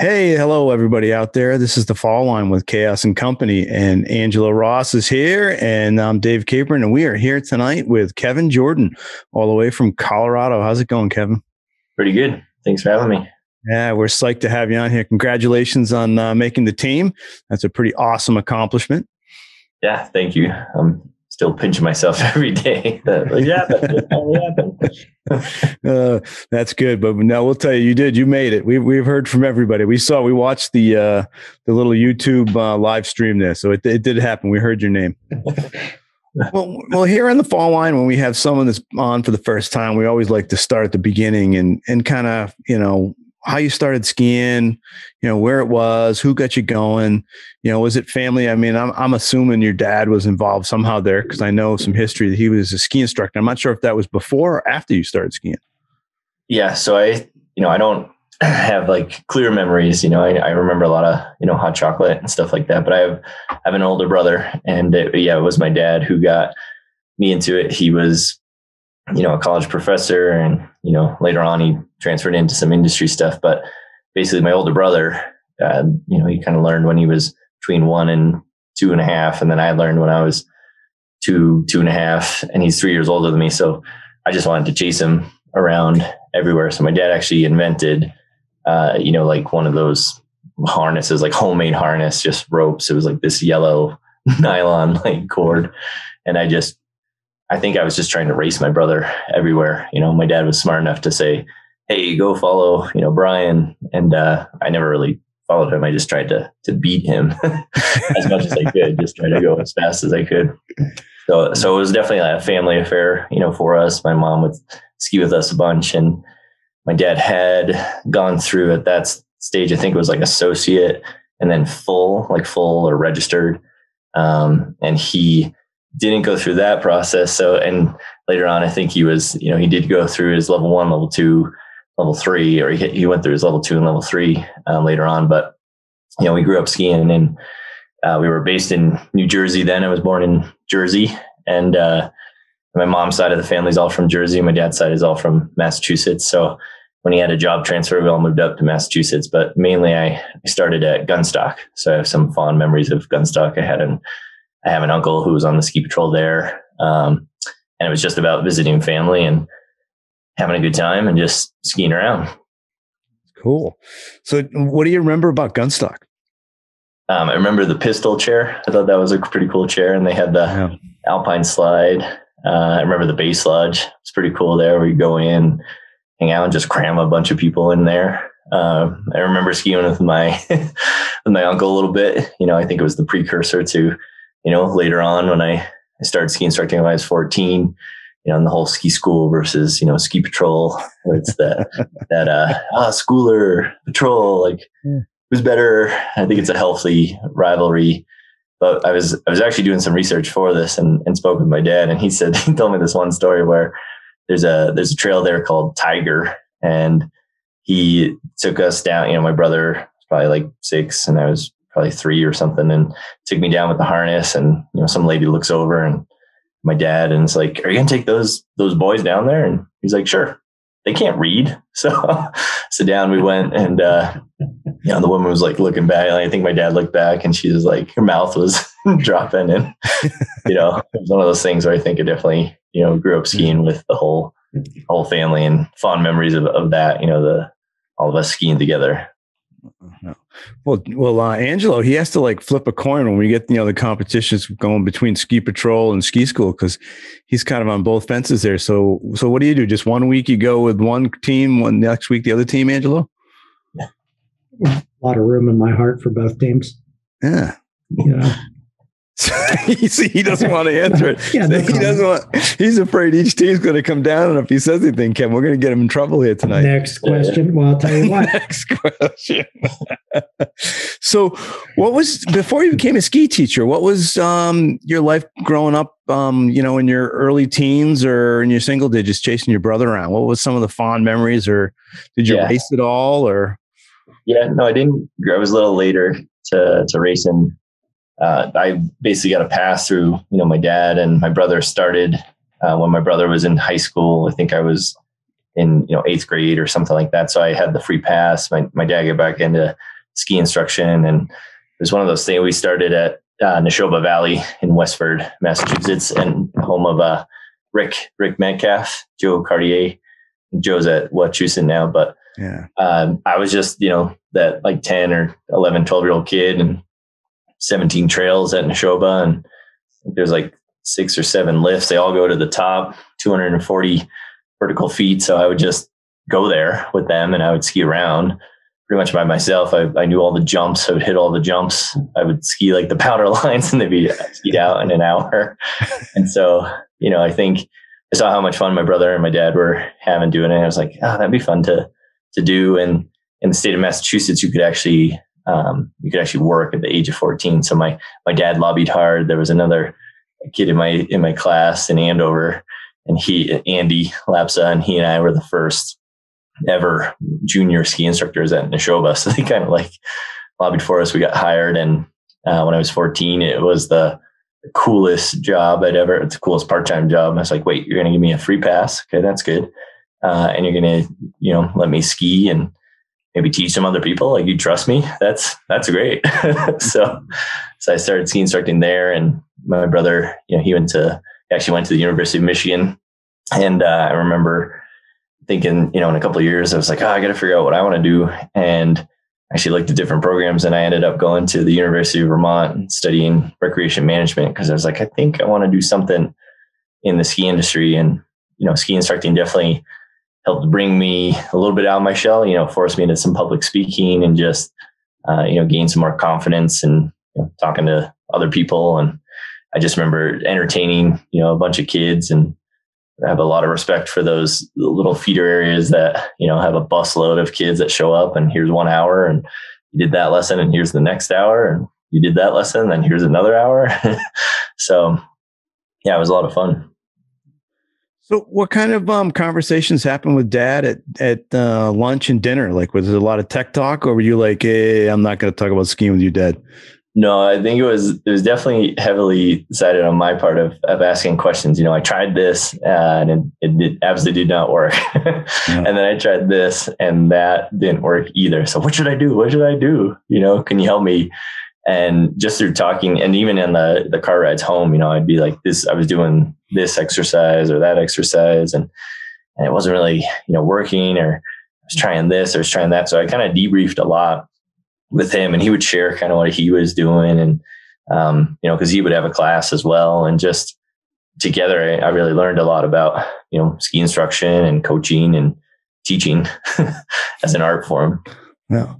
Hey, hello, everybody out there. This is the Fall Line with Chaos and Company, and Angelo Ross is here, and I'm Dave Capron, and we are here tonight with Kevin Jordan, all the way from Colorado. How's it going, Kevin? Pretty good. Thanks for having me. Yeah, we're psyched to have you on here. Congratulations on uh, making the team. That's a pretty awesome accomplishment. Yeah, thank you. I'm still pinching myself every day. yeah, uh, that's good. But now we'll tell you, you did. You made it. We've we've heard from everybody. We saw. We watched the uh, the little YouTube uh, live stream there. So it it did happen. We heard your name. well, well, here in the fall line, when we have someone that's on for the first time, we always like to start at the beginning and and kind of you know how you started skiing, you know, where it was, who got you going, you know, was it family? I mean, I'm, I'm assuming your dad was involved somehow there because I know some history that he was a ski instructor. I'm not sure if that was before or after you started skiing. Yeah. So I, you know, I don't have like clear memories, you know, I, I remember a lot of, you know, hot chocolate and stuff like that, but I have, I have an older brother and it, yeah, it was my dad who got me into it. He was, you know, a college professor and, you know, later on he transferred into some industry stuff. But basically my older brother, uh, you know, he kind of learned when he was between one and two and a half. And then I learned when I was two, two and a half, and he's three years older than me. So I just wanted to chase him around everywhere. So my dad actually invented, uh, you know, like one of those harnesses, like homemade harness, just ropes. It was like this yellow nylon like cord. And I just I think I was just trying to race my brother everywhere. You know, my dad was smart enough to say, "Hey, go follow," you know, Brian, and uh, I never really followed him. I just tried to to beat him as much as I could, just try to go as fast as I could. So, so it was definitely a family affair, you know, for us. My mom would ski with us a bunch, and my dad had gone through at that stage. I think it was like associate, and then full, like full or registered. Um, and he didn't go through that process. So, and later on, I think he was, you know, he did go through his level one, level two, level three, or he, he went through his level two and level three um, later on. But, you know, we grew up skiing and uh, we were based in New Jersey then. I was born in Jersey. And uh, my mom's side of the family is all from Jersey. My dad's side is all from Massachusetts. So when he had a job transfer, we all moved up to Massachusetts. But mainly I started at Gunstock. So I have some fond memories of Gunstock. I had an I have an uncle who was on the ski patrol there. Um, and it was just about visiting family and having a good time and just skiing around. Cool. So, what do you remember about Gunstock? Um, I remember the pistol chair. I thought that was a pretty cool chair, and they had the yeah. alpine slide. Uh, I remember the base lodge. It's pretty cool there, where you go in, hang out, and just cram a bunch of people in there. Uh, I remember skiing with my with my uncle a little bit. You know, I think it was the precursor to you know, later on when I, I started ski instructing when I was 14, you know, in the whole ski school versus, you know, ski patrol. It's that, that, uh, ah, schooler patrol, like yeah. who's better? I think it's a healthy rivalry. But I was, I was actually doing some research for this and, and spoke with my dad and he said, he told me this one story where there's a, there's a trail there called Tiger and he took us down, you know, my brother was probably like six and I was probably three or something and took me down with the harness and you know some lady looks over and my dad and it's like are you gonna take those those boys down there? And he's like sure. They can't read. So so down we went and uh you know the woman was like looking back and i think my dad looked back and she was like her mouth was dropping and you know it was one of those things where i think i definitely you know grew up skiing with the whole whole family and fond memories of, of that you know the all of us skiing together well, well, uh, Angelo, he has to like flip a coin when we get you know the competitions going between ski patrol and ski school because he's kind of on both fences there. So, so what do you do? Just one week you go with one team, one next week the other team, Angelo. Yeah. A lot of room in my heart for both teams. Yeah. Yeah. see, he doesn't want to answer it. yeah, no he doesn't want. He's afraid each team's going to come down, and if he says anything, Ken, we're going to get him in trouble here tonight. Next question. Well, I'll tell you what. Next question. so, what was before you became a ski teacher? What was um, your life growing up? Um, you know, in your early teens or in your single digits, chasing your brother around. What was some of the fond memories, or did you yeah. race at all? Or yeah, no, I didn't. I was a little later to to racing uh, I basically got a pass through, you know, my dad and my brother started uh, when my brother was in high school. I think I was in you know eighth grade or something like that. So I had the free pass. My my dad got back into ski instruction, and it was one of those things. We started at uh, Nashoba Valley in Westford, Massachusetts, and home of uh, Rick Rick Metcalf, Joe Cartier. Joe's at Wachusett now, but Yeah. um, I was just, you know, that like 10 or 11, 12 year old kid and 17 trails at Nashoba. And there's like six or seven lifts. They all go to the top, 240 vertical feet. So I would just go there with them and I would ski around pretty much by myself. I, I knew all the jumps. I would hit all the jumps. I would ski like the powder lines and they'd be skied out in an hour. and so, you know, I think I saw how much fun my brother and my dad were having doing it. I was like, oh, that'd be fun to to do. And in the state of Massachusetts, you could actually um, you could actually work at the age of 14. So my my dad lobbied hard. There was another kid in my in my class in Andover, and he Andy Lapsa, and he and I were the first ever junior ski instructors at Nashoba. So they kind of like lobbied for us. We got hired, and uh, when I was 14, it was the coolest job I'd ever. It's the coolest part time job. I was like, wait, you're going to give me a free pass? Okay, that's good. Uh, and you're going to, you know, let me ski and maybe teach some other people. Like you trust me. That's that's great. so, so I started ski instructing there, and my brother, you know, he went to he actually went to the University of Michigan, and uh, I remember thinking, you know, in a couple of years, I was like, oh, I got to figure out what I want to do, and I actually looked at different programs and I ended up going to the University of Vermont and studying recreation management because I was like, I think I want to do something in the ski industry. And, you know, ski instructing definitely helped bring me a little bit out of my shell, you know, forced me into some public speaking and just, uh, you know, gain some more confidence and you know, talking to other people. And I just remember entertaining, you know, a bunch of kids and I have a lot of respect for those little feeder areas that you know have a busload of kids that show up and here's one hour and you did that lesson and here's the next hour and you did that lesson then here's another hour so yeah it was a lot of fun So, what kind of um, conversations happened with dad at at uh, lunch and dinner? Like, was it a lot of tech talk, or were you like, "Hey, I'm not going to talk about skiing with you, dad"? no i think it was it was definitely heavily decided on my part of of asking questions you know i tried this uh, and it, it absolutely did not work yeah. and then i tried this and that didn't work either so what should i do what should i do you know can you help me and just through talking and even in the the car rides home you know i'd be like this i was doing this exercise or that exercise and and it wasn't really you know working or i was trying this or I was trying that. So i kind of debriefed a lot with him and he would share kind of what he was doing and um, you know because he would have a class as well and just together I, I, really learned a lot about you know ski instruction and coaching and teaching as an art form yeah.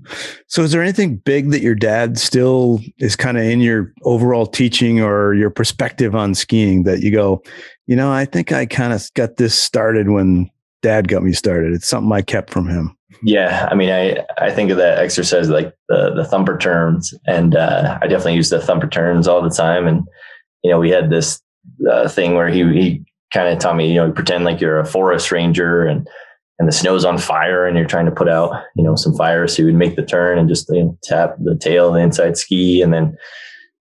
So is there anything big that your dad still is kind of in your overall teaching or your perspective on skiing that you go, you know, I think I kind of got this started when dad got me started. It's something I kept from him. Yeah, I mean, I I think of that exercise like the the thumper turns, and uh, I definitely use the thumper turns all the time. And you know, we had this uh, thing where he he kind of taught me, you know, pretend like you're a forest ranger, and and the snow's on fire, and you're trying to put out, you know, some fire. So you would make the turn and just you know, tap the tail of the inside ski, and then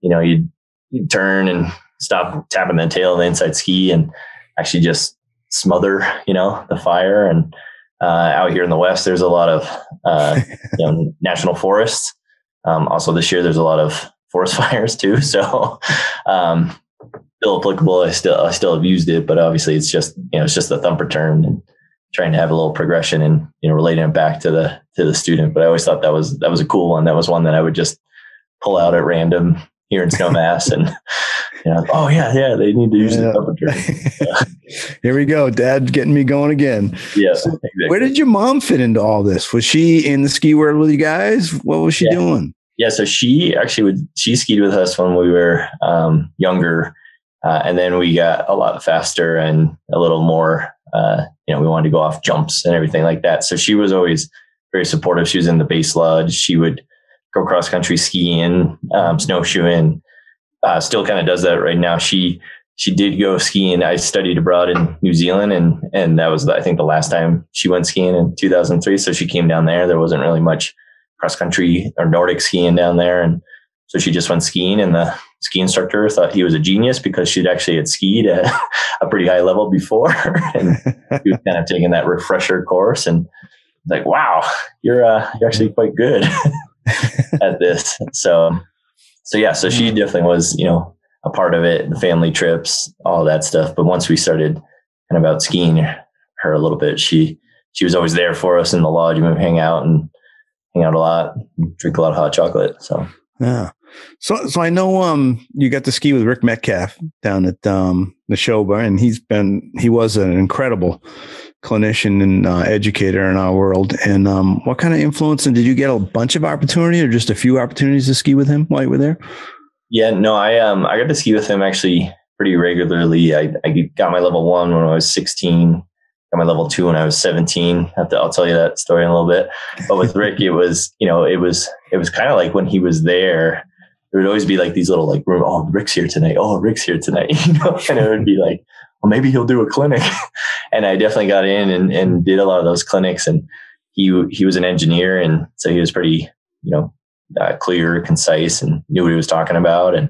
you know you'd, you'd turn and stop tapping the tail of the inside ski, and actually just smother, you know, the fire and uh, out here in the west, there's a lot of uh, you know, national forests. Um, also, this year there's a lot of forest fires too. So, um, still applicable. I still I still have used it, but obviously it's just you know it's just the thumper turn and trying to have a little progression and you know relating it back to the to the student. But I always thought that was that was a cool one. That was one that I would just pull out at random here in Snowmass and you know, oh yeah, yeah, they need to use yeah. the thumper turn. Yeah. Here we go. Dad getting me going again. Yeah. So exactly. Where did your mom fit into all this? Was she in the ski world with you guys? What was she yeah. doing? Yeah. So she actually would, she skied with us when we were um, younger. Uh, and then we got a lot faster and a little more, uh, you know, we wanted to go off jumps and everything like that. So she was always very supportive. She was in the base lodge. She would go cross country skiing, um, snowshoeing, uh, still kind of does that right now. She she did go skiing. I studied abroad in New Zealand, and and that was I think the last time she went skiing in 2003. So she came down there. There wasn't really much cross country or Nordic skiing down there, and so she just went skiing, and the ski instructor thought he was a genius because she'd actually had skied at a pretty high level before, and he was kind of taking that refresher course, and like, wow, you're uh, you're actually quite good at this. So, so yeah, so she definitely was, you know, a part of it, the family trips, all that stuff. But once we started kind of out skiing her a little bit, she she was always there for us in the lodge. We would hang out and hang out a lot, drink a lot of hot chocolate. So yeah. So, so I know um you got to ski with Rick Metcalf down at um Nashoba, and he's been he was an incredible clinician and uh, educator in our world. And um, what kind of influence? And did you get a bunch of opportunity, or just a few opportunities to ski with him while you were there? Yeah, no, I um I got to ski with him actually pretty regularly. I, I got my level one when I was 16, got my level two when I was 17. I have to, I'll tell you that story in a little bit. But with Rick, it was, you know, it was, it was kind of like when he was there, there would always be like these little like oh, Rick's here tonight. Oh, Rick's here tonight. You know, and it would be like, well, maybe he'll do a clinic. and I definitely got in and, and did a lot of those clinics. And he he was an engineer, and so he was pretty, you know, uh, clear, concise, and knew what he was talking about. And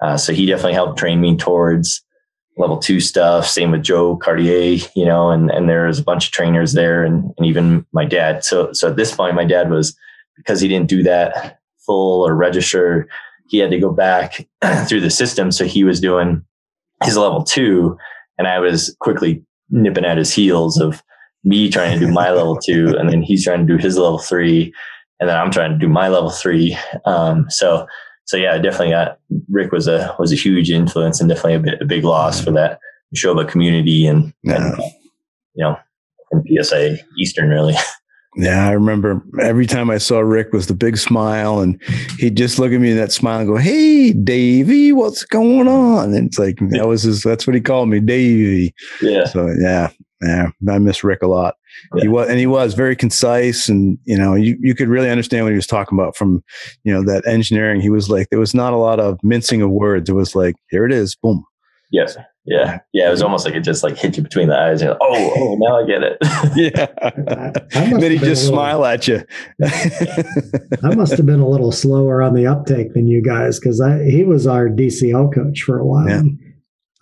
uh, so he definitely helped train me towards level two stuff. Same with Joe Cartier, you know, and and there's a bunch of trainers there, and and even my dad. So so at this point, my dad was because he didn't do that full or register he had to go back through the system. So he was doing his level two, and I was quickly nipping at his heels of me trying to do my level two, and then he's trying to do his level three, and then I'm trying to do my level three. Um, so, so yeah, definitely got Rick was a was a huge influence and definitely a, bit, a big loss for that Shoba community and, yeah. and you know, and PSIA Eastern really. Yeah, I remember every time I saw Rick was the big smile, and he'd just look at me in that smile and go, "Hey, Davey, what's going on?" And it's like that was his. That's what he called me, Davey. Yeah. So yeah, yeah, I miss Rick a lot. Yeah. He was, and he was very concise, and you know, you you could really understand what he was talking about from, you know, that engineering. He was like, there was not a lot of mincing of words. It was like, here it is, boom. Yes. Yeah, yeah, it was almost like it just like hit you between the eyes. And like, oh, oh, now I get it. yeah, then he just little, smile at you. I must have been a little slower on the uptake than you guys because I he was our DCO coach for a while. Yeah.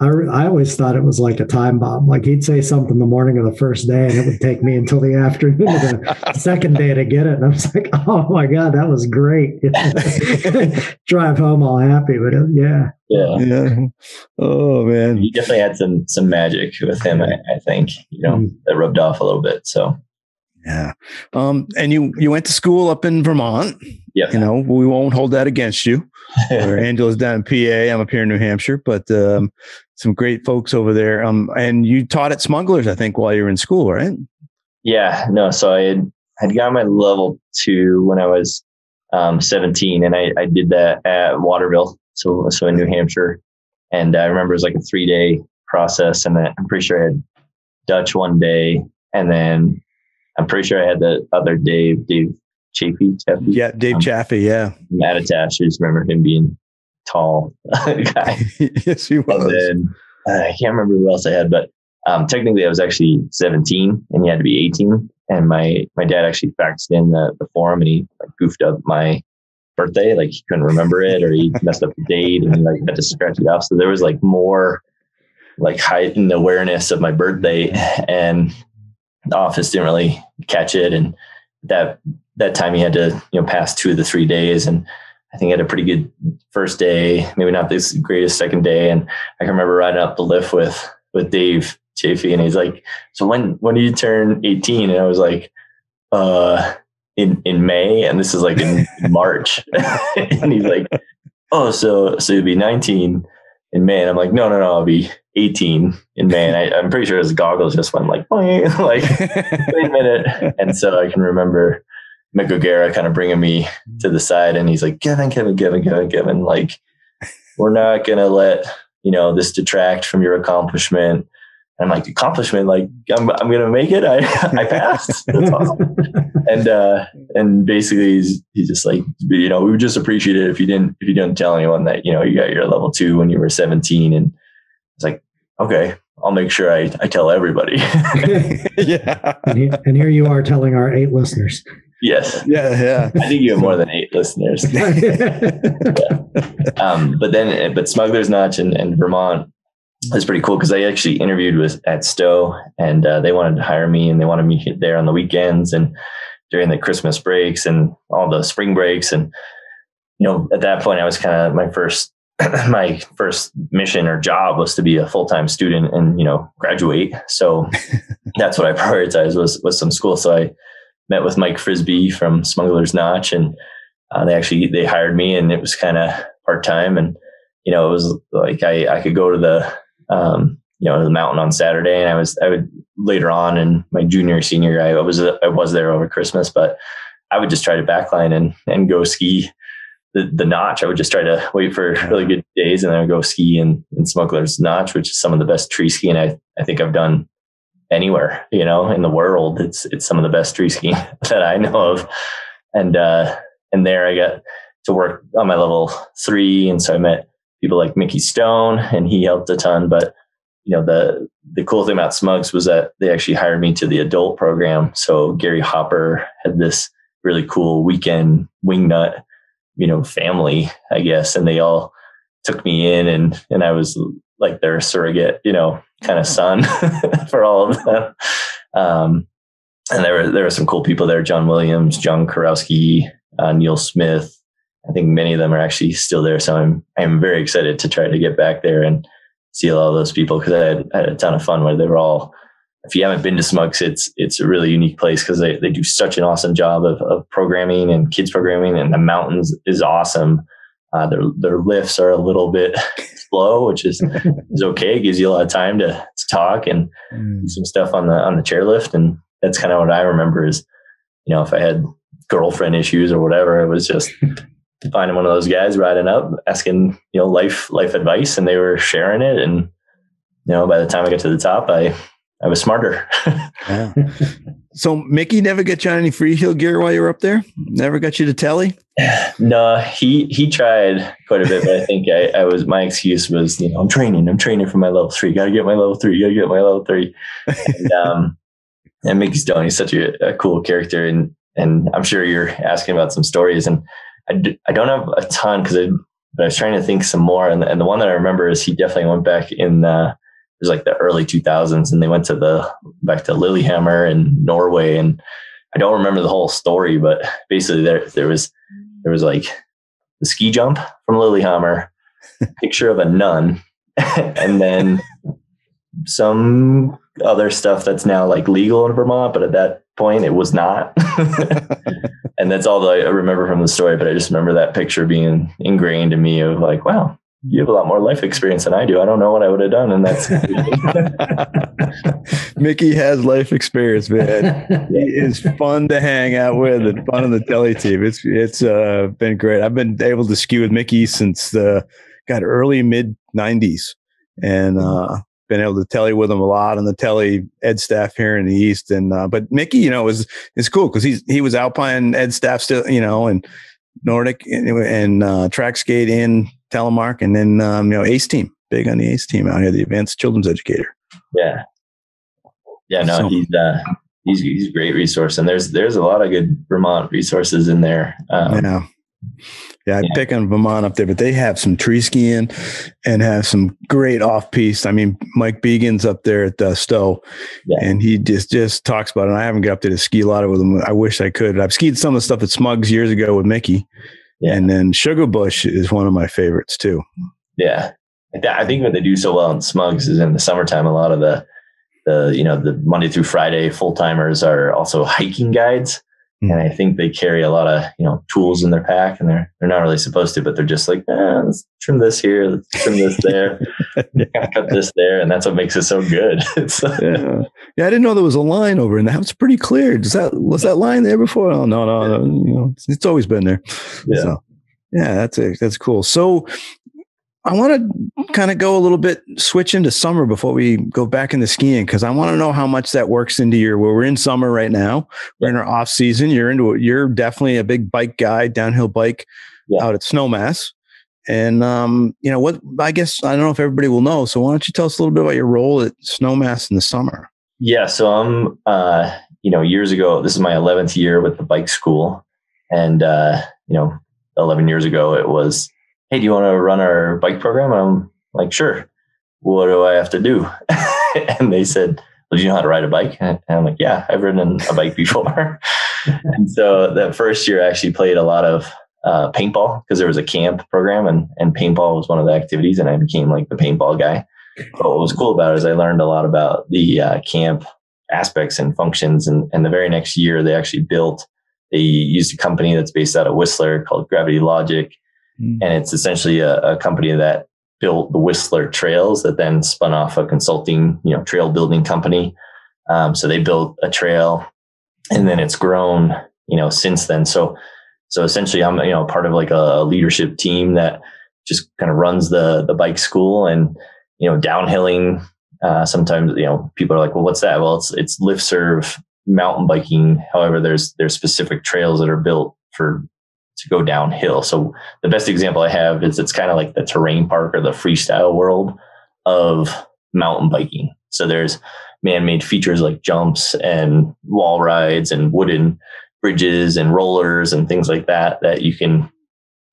I, I always thought it was like a time bomb. Like he'd say something the morning of the first day, and it would take me until the afternoon of the second day to get it. And I was like, "Oh my god, that was great!" Drive home all happy, but it, yeah, yeah, yeah. Oh man, he definitely had some some magic with him. I, I think you know mm. that rubbed off a little bit. So yeah. Um, and you you went to school up in Vermont. Yeah. You know, we won't hold that against you. Angelo's down in PA. I'm up here in New Hampshire, but um, some great folks over there. Um, and you taught at Smugglers, I think, while you were in school, right? Yeah. No. So I had had got my level two when I was um, 17, and I, I did that at Waterville, so so in New Hampshire. And I remember it was like a three day process, and I'm pretty sure I had Dutch one day, and then I'm pretty sure I had the other Dave, Dave Chaffee. Chaffee. Yeah, Dave um, Chaffee. Yeah. Attitash. I just remember him being tall guy. yes, he was. And then uh, I can't remember who else I had, but um, technically I was actually 17 and he had to be 18. And my, my dad actually faxed in the, the form and he like, goofed up my birthday. Like he couldn't remember it or he messed up the date and he like had to scratch it off. So there was like more like heightened awareness of my birthday. And the office didn't really catch it. And that that time he had to, you know, pass two of the three days. And I think he had a pretty good first day, maybe not the greatest second day. And I can remember riding up the lift with with Dave Chaffee, and he's like, "So when when do you turn 18?" And I was like, "Uh, in in May." And this is like in March, and he's like, "Oh, so so you'll be 19 in May?" And I'm like, "No, no, no, I'll be 18 in May, and I, am pretty sure his goggles just went like, like, wait a minute. And so I can remember Mick O'Gara kind of bringing me to the side, and he's like, Kevin, Kevin, Kevin, Kevin, Kevin, like, we're not gonna let you know this detract from your accomplishment. And I'm like, accomplishment, like I'm, I'm gonna make it. I, I passed. That's awesome. and uh, and basically, he's, he's just like, you know, we would just appreciate it if you didn't if you didn't tell anyone that you know you got your level two when you were 17 and it's like, okay, I'll make sure I, I tell everybody. yeah. And, he, and, here you are telling our eight listeners. Yes. Yeah, yeah. I think you have more than eight listeners. um, but then, but Smuggler's Notch and, and Vermont is pretty cool because I actually interviewed with at Stowe and uh, they wanted to hire me and they wanted me there on the weekends and during the Christmas breaks and all the spring breaks. And, you know, at that point I was kind of my first, my first mission or job was to be a full-time student and, you know, graduate. So that's what I prioritized was, was some school. So I met with Mike Frisbee from Smuggler's Notch and uh, they actually, they hired me and it was kind of part-time and, you know, it was like I, I could go to the um, you know, the mountain on Saturday. And I was, I would later on in my junior, senior, I was, I was there over Christmas, but I would just try to backline and, and go ski the, the notch. I would just try to wait for really good days and then I would go ski in, in Smuggler's Notch, which is some of the best tree skiing I, I think I've done anywhere, you know, in the world. It's, it's some of the best tree skiing that I know of. And, uh, and there I got to work on my level three. And so I met people like Mickey Stone, and he helped a ton. But you know, the the cool thing about Smugs was that they actually hired me to the adult program. So Gary Hopper had this really cool weekend wingnut, you know, family, I guess, and they all took me in, and and I was like their surrogate, you know, kind of son for all of them. Um, and there were there were some cool people there: John Williams, John Karowski, uh, Neil Smith, I think many of them are actually still there. So I'm I'm very excited to try to get back there and see all those people because I, I, had a ton of fun where they were all. If you haven't been to Smugs, it's it's a really unique place because they, they do such an awesome job of, of programming and kids programming, and the mountains is awesome. Uh, their their lifts are a little bit slow, which is is okay. It gives you a lot of time to to talk and mm. do some stuff on the on the chairlift, and that's kind of what I remember is, you know, if I had girlfriend issues or whatever, it was just finding one of those guys riding up, asking, you know, life, life advice and they were sharing it. And, you know, by the time I got to the top, I, I was smarter. yeah. So Mickey never got you on any free heel gear while you were up there? Never got you to telly? No, he he tried quite a bit, but I think I, I was my excuse was, you know, I'm training, I'm training for my level three. Gotta get my level three, gotta get my level three. And um and Mickey Stone, he's such a, a cool character and and I'm sure you're asking about some stories and I d- I don't have a ton because I, but I was trying to think some more. And, and the one that I remember is he definitely went back in, uh, was like the early 2000s and they went to the, back to Lillehammer in Norway. And I don't remember the whole story, but basically there, there was, there was like the ski jump from Lillehammer, picture of a nun, and then some other stuff that's now like legal in Vermont, but at that point it was not. and that's all that I remember from the story. But I just remember that picture being ingrained in me of like, wow, you have a lot more life experience than I do. I don't know what I would have done. And that's Mickey has life experience, man. he is fun to hang out with and fun on the telly team. It's it's uh, been great. I've been able to ski with Mickey since the got early mid nineties. And uh, been able to telly with him a lot on the telly ed staff here in the east. And uh, but Mickey, you know, is is cool because he's he was Alpine ed staff still, you know, and Nordic and, and uh, track skate in telemark, and then um, you know Ace team, big on the Ace team out here, the Advanced Children's Educator. Yeah, yeah, no, so, he's uh, he's he's a great resource, and there's there's a lot of good Vermont resources in there. Um, yeah. Yeah, I yeah. pick on Vermont up there, but they have some tree skiing and have some great off piste. I mean, Mike Began's up there at uh, Stowe, yeah. and he just just talks about it. And I haven't got up there to ski a lot with him. I wish I could. I've skied some of the stuff at Smugs years ago with Mickey, yeah. and then Sugarbush is one of my favorites too. Yeah, I think what they do so well in Smugs is in the summertime. A lot of the the you know the Monday through Friday full timers are also hiking guides and I think they carry a lot of you know tools in their pack, and they're they're not really supposed to, but they're just like, eh, let's trim this here, let's trim this there, cut this there, and that's what makes it so good. yeah. yeah, I didn't know there was a line over in the house. Pretty clear. Does that was that line there before? Oh no, no, no you know, it's, it's always been there. Yeah. So, yeah, that's a, that's cool. So I want to kind of go a little bit switch into summer before we go back into skiing because I want to know how much that works into your. Well, we're in summer right now. We're in our off season. You're into you're definitely a big bike guy, downhill bike yeah. out at Snowmass. And um, you know what? I guess I don't know if everybody will know. So why don't you tell us a little bit about your role at Snowmass in the summer? Yeah, so I'm uh, you know, years ago, this is my 11th year with the bike school. And, uh, you know, 11 years ago, it was, Hey, do you want to run our bike program? And I'm like, sure. What do I have to do? and they said, well, do you know how to ride a bike? And I'm like, yeah, I've ridden a bike before. and so that first year I actually played a lot of uh, paintball because there was a camp program and, and paintball was one of the activities and I became like the paintball guy. But what was cool about it is I learned a lot about the uh, camp aspects and functions. And, and the very next year, they actually built, they used a company that's based out of Whistler called Gravity Logic. Mm. And it's essentially a, a, company that built the Whistler trails that then spun off a consulting, you know, trail building company. Um, so they built a trail and then it's grown, you know, since then. So, so essentially I'm, you know, part of like a leadership team that just kind of runs the, the bike school and, you know, downhilling. Uh, sometimes, you know, people are like, well, what's that? Well, it's, it's lift serve mountain biking. However, there's, there's specific trails that are built for, to go downhill. So the best example I have is it's kind of like the terrain park or the freestyle world of mountain biking. So there's man-made features like jumps and wall rides and wooden bridges and rollers and things like that that you can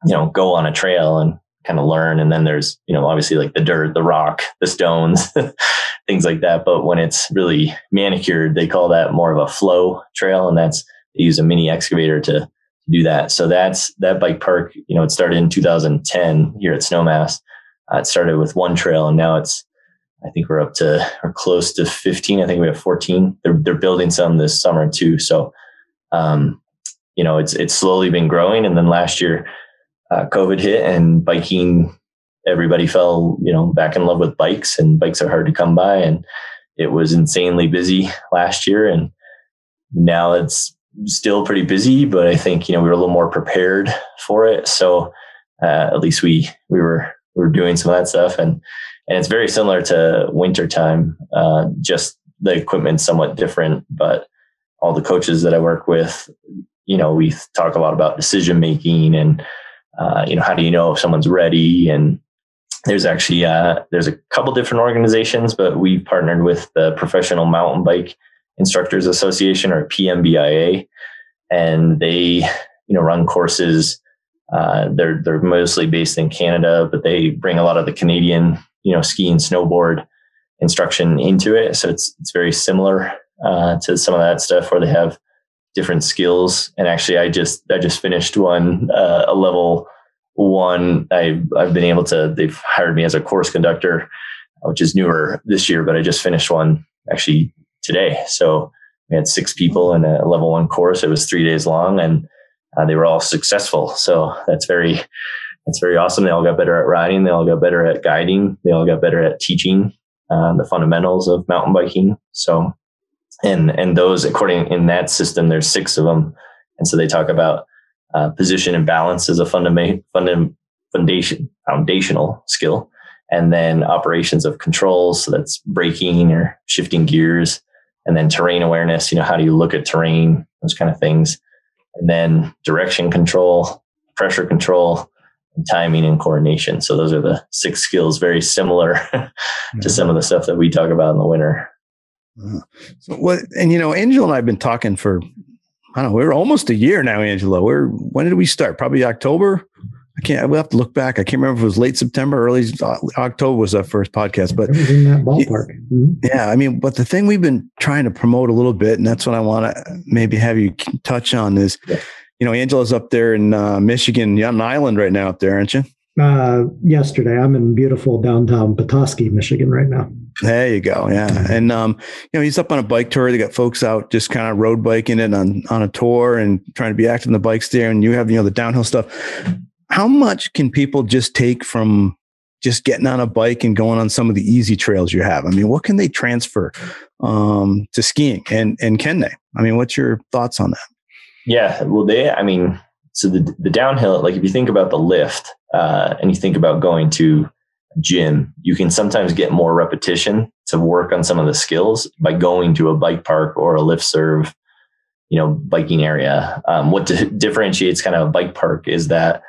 you know go on a trail and kind of learn. And then there's, you know, obviously like the dirt, the rock, the stones, things like that. But when it's really manicured, they call that more of a flow trail. And that's, they use a mini excavator to do that. So that's that bike park, you know, it started in 2010 here at Snowmass. Uh, it started with one trail and now it's, I think we're up to, or close to 15. I think we have 14. They're, they're building some this summer too. So, um, you know, it's, it's slowly been growing. And then last year, uh, COVID hit and biking, everybody fell, you know, back in love with bikes and bikes are hard to come by. And it was insanely busy last year. And now it's still pretty busy, but I think, you know, we were a little more prepared for it. So, uh, at least we, we were, we were doing some of that stuff and, and it's very similar to winter time. Uh, just the equipment's somewhat different, but all the coaches that I work with, you know, we talk a lot about decision making and uh, you know, how do you know if someone's ready? And there's actually uh, there's a couple different organizations, but we partnered with the Professional Mountain Bike Instructors Association or PMBIA, and they you know run courses. Uh, they're they're mostly based in Canada, but they bring a lot of the Canadian you know ski and snowboard instruction into it. So it's it's very similar uh, to some of that stuff where they have different skills. And actually, I just I just finished one uh, a level one. I I've been able to. They've hired me as a course conductor, which is newer this year. But I just finished one actually today. So we had six people in a level one course. It was three days long, and uh, they were all successful. So that's very that's very awesome. They all got better at riding. They all got better at guiding. They all got better at teaching uh, the fundamentals of mountain biking. So and and those according in that system there's six of them and so they talk about uh, position and balance as a fundament fundam, foundation foundational skill and then operations of controls so that's braking or shifting gears and then terrain awareness you know how do you look at terrain those kind of things and then direction control pressure control and timing and coordination so those are the six skills very similar to mm-hmm. some of the stuff that we talk about in the winter uh, so what? And you know, Angelo and I've been talking for I don't know. We're almost a year now, Angelo. We're when did we start? Probably October. I can't. We'll have to look back. I can't remember if it was late September, early October was our first podcast. But in that ballpark. Mm-hmm. Yeah, I mean, but the thing we've been trying to promote a little bit, and that's what I want to maybe have you touch on is, yeah. you know, Angelo's up there in uh, Michigan, you're on an island right now up there, aren't you? Uh, yesterday, I'm in beautiful downtown Petoskey, Michigan, right now. There you go. Yeah. And, um, you know, he's up on a bike tour. They got folks out just kind of road biking it on, on a tour and trying to be active in the bikes there. And you have, you know, the downhill stuff. How much can people just take from just getting on a bike and going on some of the easy trails you have? I mean, what can they transfer um, to skiing and, and can they? I mean, what's your thoughts on that? Yeah. Well, they, I mean, so the, the downhill, like if you think about the lift uh, and you think about going to gym, you can sometimes get more repetition to work on some of the skills by going to a bike park or a lift serve, you know, biking area. Um, what di- differentiates kind of a bike park is that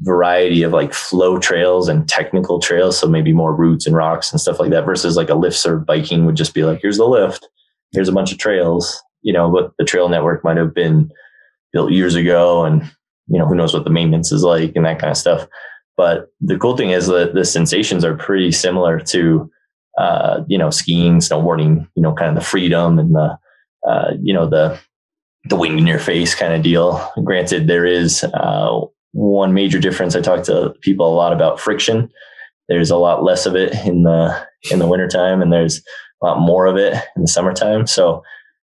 variety of like flow trails and technical trails. So maybe more roots and rocks and stuff like that versus like a lift serve biking would just be like, here's the lift, here's a bunch of trails. you know, but the trail network might have been built years ago and, you know, who knows what the maintenance is like and that kind of stuff. But the cool thing is that the sensations are pretty similar to, uh, you know, skiing, snowboarding, you know, kind of the freedom and the, uh, you know, the, the wind in your face kind of deal. Granted, there is uh, one major difference. I talk to people a lot about friction. There's a lot less of it in the in the wintertime, and there's a lot more of it in the summertime. So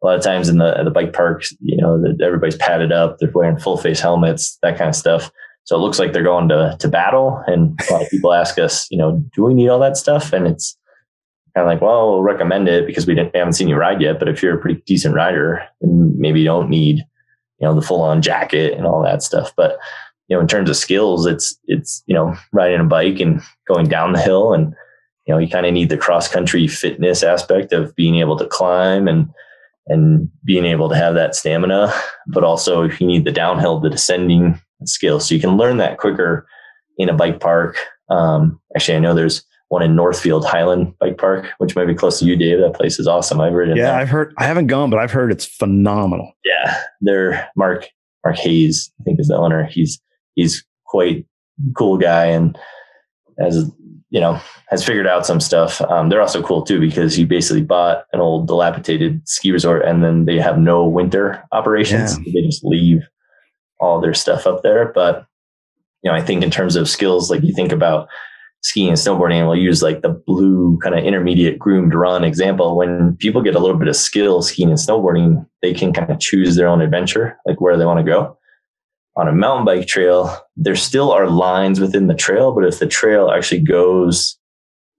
a lot of times in the the bike parks, you know, everybody's padded up. They're wearing full face helmets, that kind of stuff. So it looks like they're going to to battle. And a lot of people ask us, you know, do we need all that stuff? And it's kind of like, well, we'll recommend it because we, didn't, we haven't seen you ride yet. But if you're a pretty decent rider, then maybe you don't need, you know, the full on jacket and all that stuff. But you know, in terms of skills, it's it's you know riding a bike and going down the hill, and you know you kind of need the cross country fitness aspect of being able to climb and and being able to have that stamina, but also if you need the downhill, the descending skills, so you can learn that quicker in a bike park. Um, actually, I know there's one in Northfield Highland Bike Park, which might be close to you, Dave. That place is awesome. I've ridden. Yeah, there. I've heard. I haven't gone, but I've heard it's phenomenal. Yeah, they're Mark Mark Hayes, I think is the owner. He's he's quite cool guy and has you know has figured out some stuff. Um, they're also cool too because he basically bought an old dilapidated ski resort and then they have no winter operations. Yeah. They just leave all their stuff up there. But you know, I think in terms of skills, like you think about skiing and snowboarding, and we'll use like the blue kind of intermediate groomed run example. When people get a little bit of skill skiing and snowboarding, they can kind of choose their own adventure, like where they want to go on a mountain bike trail, there still are lines within the trail, but if the trail actually goes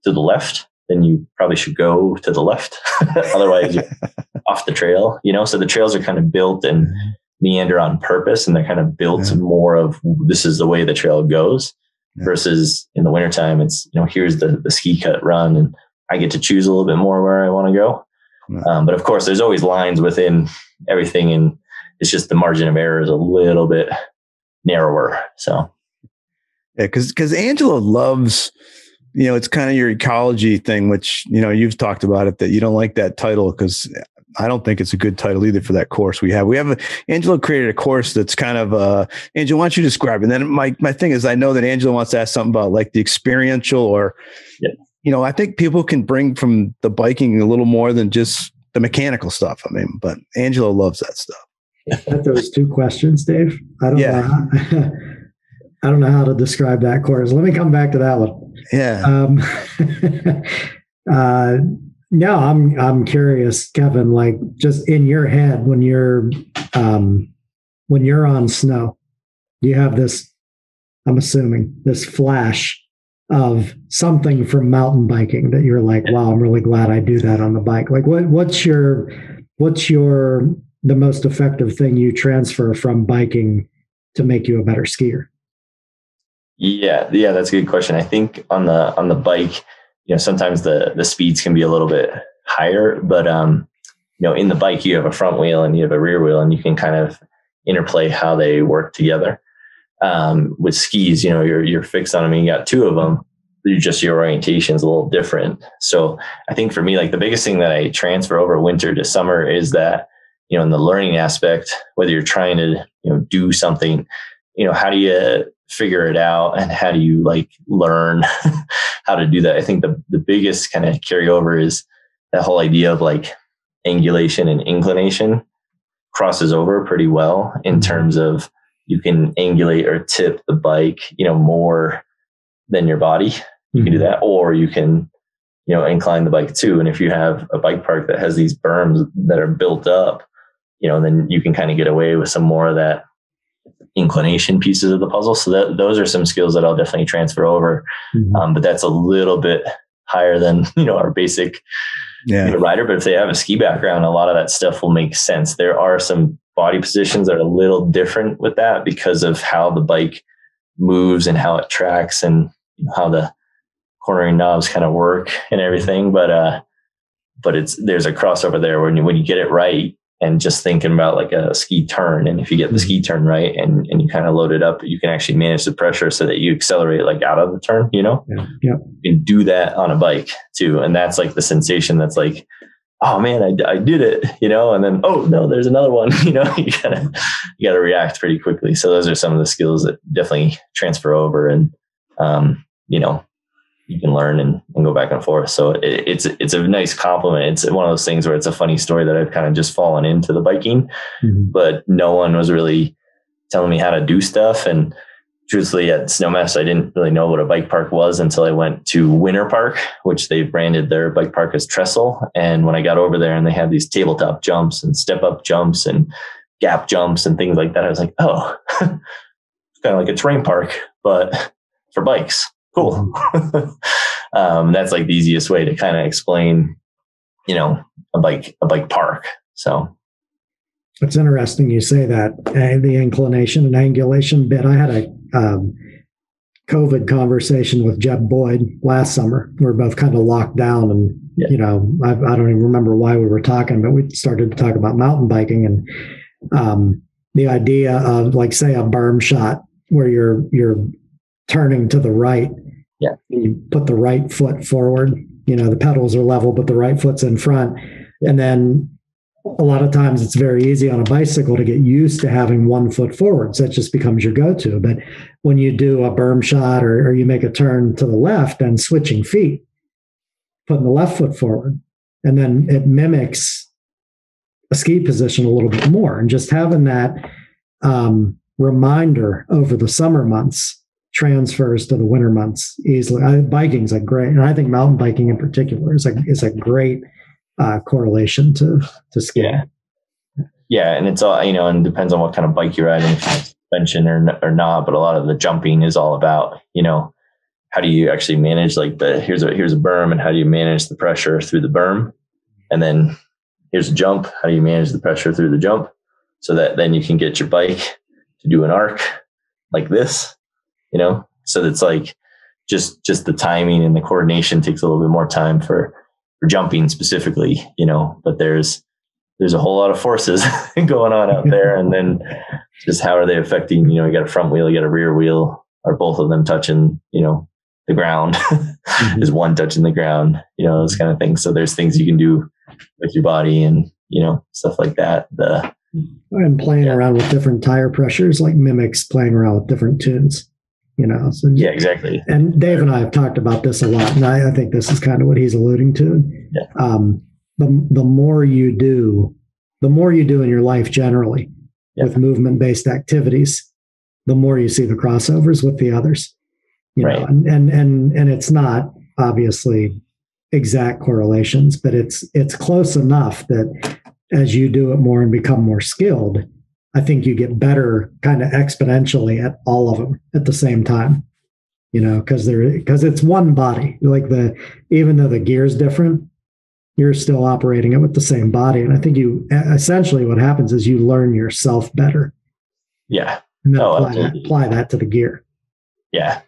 to the left, then you probably should go to the left. Otherwise, you're off the trail, you know? So the trails are kind of built and meander on purpose and they're kind of built yeah. more of this is the way the trail goes yeah. versus in the wintertime, it's, you know, here's the, the ski cut run and I get to choose a little bit more where I want to go. Yeah. Um, but of course, there's always lines within everything. And it's just the margin of error is a little bit narrower. So, yeah, because because Angelo loves, you know, it's kind of your ecology thing, which you know you've talked about it that you don't like that title because I don't think it's a good title either for that course we have. We have a, Angelo created a course that's kind of uh Angelo, why don't you describe? It? And then my my thing is I know that Angelo wants to ask something about like the experiential or yeah. you know, I think people can bring from the biking a little more than just the mechanical stuff. I mean, but Angelo loves that stuff those two questions, Dave. I don't yeah. know. How, I don't know how to describe that course. Let me come back to that one. Yeah. Um, uh, no, I'm I'm curious, Kevin. Like, just in your head when you're um, when you're on snow, you have this. I'm assuming this flash of something from mountain biking that you're like, wow, I'm really glad I do that on the bike. Like, what what's your what's your the most effective thing you transfer from biking to make you a better skier? Yeah, yeah, that's a good question. I think on the on the bike, you know, sometimes the the speeds can be a little bit higher, but um, you know, in the bike you have a front wheel and you have a rear wheel, and you can kind of interplay how they work together. Um, with skis, you know, you're you're fixed on them. And you got two of them. You just your orientation is a little different. So I think for me, like the biggest thing that I transfer over winter to summer is that you know, in the learning aspect, whether you're trying to, you know, do something, you know, how do you figure it out and how do you like learn how to do that? I think the, the biggest kind of carryover is that whole idea of like angulation and inclination crosses over pretty well in terms of you can angulate or tip the bike, you know, more than your body. You can do mm-hmm. that, or you can, you know, incline the bike too. And if you have a bike park that has these berms that are built up, you know, then you can kind of get away with some more of that inclination pieces of the puzzle. So that those are some skills that I'll definitely transfer over. Mm-hmm. Um, but that's a little bit higher than you know our basic yeah. you know, rider. But if they have a ski background, a lot of that stuff will make sense. There are some body positions that are a little different with that because of how the bike moves and how it tracks and how the cornering knobs kind of work and everything. But uh, but it's there's a crossover there when you when you get it right, and just thinking about like a ski turn. And if you get the ski turn right and, and you kind of load it up, you can actually manage the pressure so that you accelerate like out of the turn, you know? Yeah. yeah. You can do that on a bike too. And that's like the sensation that's like oh man, I, I did it, you know, and then, oh no, there's another one, you know, you gotta, you gotta react pretty quickly. So those are some of the skills that definitely transfer over and, um, you know, you can learn and, and go back and forth. So it, it's, it's a nice compliment. It's one of those things where it's a funny story that I've kind of just fallen into the biking, mm-hmm. but no one was really telling me how to do stuff. And, truthfully at Snowmass, I didn't really know what a bike park was until I went to Winter Park, which they've branded their bike park as Trestle. And when I got over there and they had these tabletop jumps and step up jumps and gap jumps and things like that, I was like, oh, it's kind of like a terrain park, but for bikes. Cool. um, that's like the easiest way to kind of explain, you know, a bike, a bike park. So it's interesting you say that uh, the inclination and angulation bit. I had a um, COVID conversation with Jeb Boyd last summer. We are both kind of locked down, and yeah. you know, I, I, don't even remember why we were talking, but we started to talk about mountain biking and um, the idea of, like, say, a berm shot where you're you're turning to the right. Yeah, you put the right foot forward. You know, the pedals are level, but the right foot's in front, and then a lot of times it's very easy on a bicycle to get used to having one foot forward. So that just becomes your go to. But when you do a berm shot or, or you make a turn to the left and switching feet, putting the left foot forward, and then it mimics a ski position a little bit more. And just having that um, reminder over the summer months transfers to the winter months easily. I, biking's a great, and I think mountain biking in particular is a, is a great uh, correlation to to skiing. Yeah. Yeah, and it's all you know, and depends on what kind of bike you're riding, if suspension or or not. But a lot of the jumping is all about you know how do you actually manage like the here's a here's a berm and how do you manage the pressure through the berm, and then here's a jump. How do you manage the pressure through the jump so that then you can get your bike to do an arc like this, you know? So it's like just just the timing and the coordination takes a little bit more time for for jumping specifically, you know, but there's there's a whole lot of forces going on out there. And then just how are they affecting, you know, you got a front wheel, you got a rear wheel, are both of them touching, you know, the ground? mm-hmm. Is one touching the ground? You know, those kind of things. So there's things you can do with your body and, you know, stuff like that. The and playing yeah. around with different tire pressures like mimics playing around with different tunes you know so yeah exactly and dave and i have talked about this a lot and i, I think this is kind of what he's alluding to yeah. um, the, the more you do the more you do in your life generally yeah. with movement based activities the more you see the crossovers with the others you right. know and, and and and it's not obviously exact correlations but it's it's close enough that as you do it more and become more skilled I think you get better kind of exponentially at all of them at the same time. You know, because they're because it's one body. Like the even though the gear is different, you're still operating it with the same body. And I think you essentially what happens is you learn yourself better. Yeah. And then oh, apply, that, apply that to the gear. Yeah.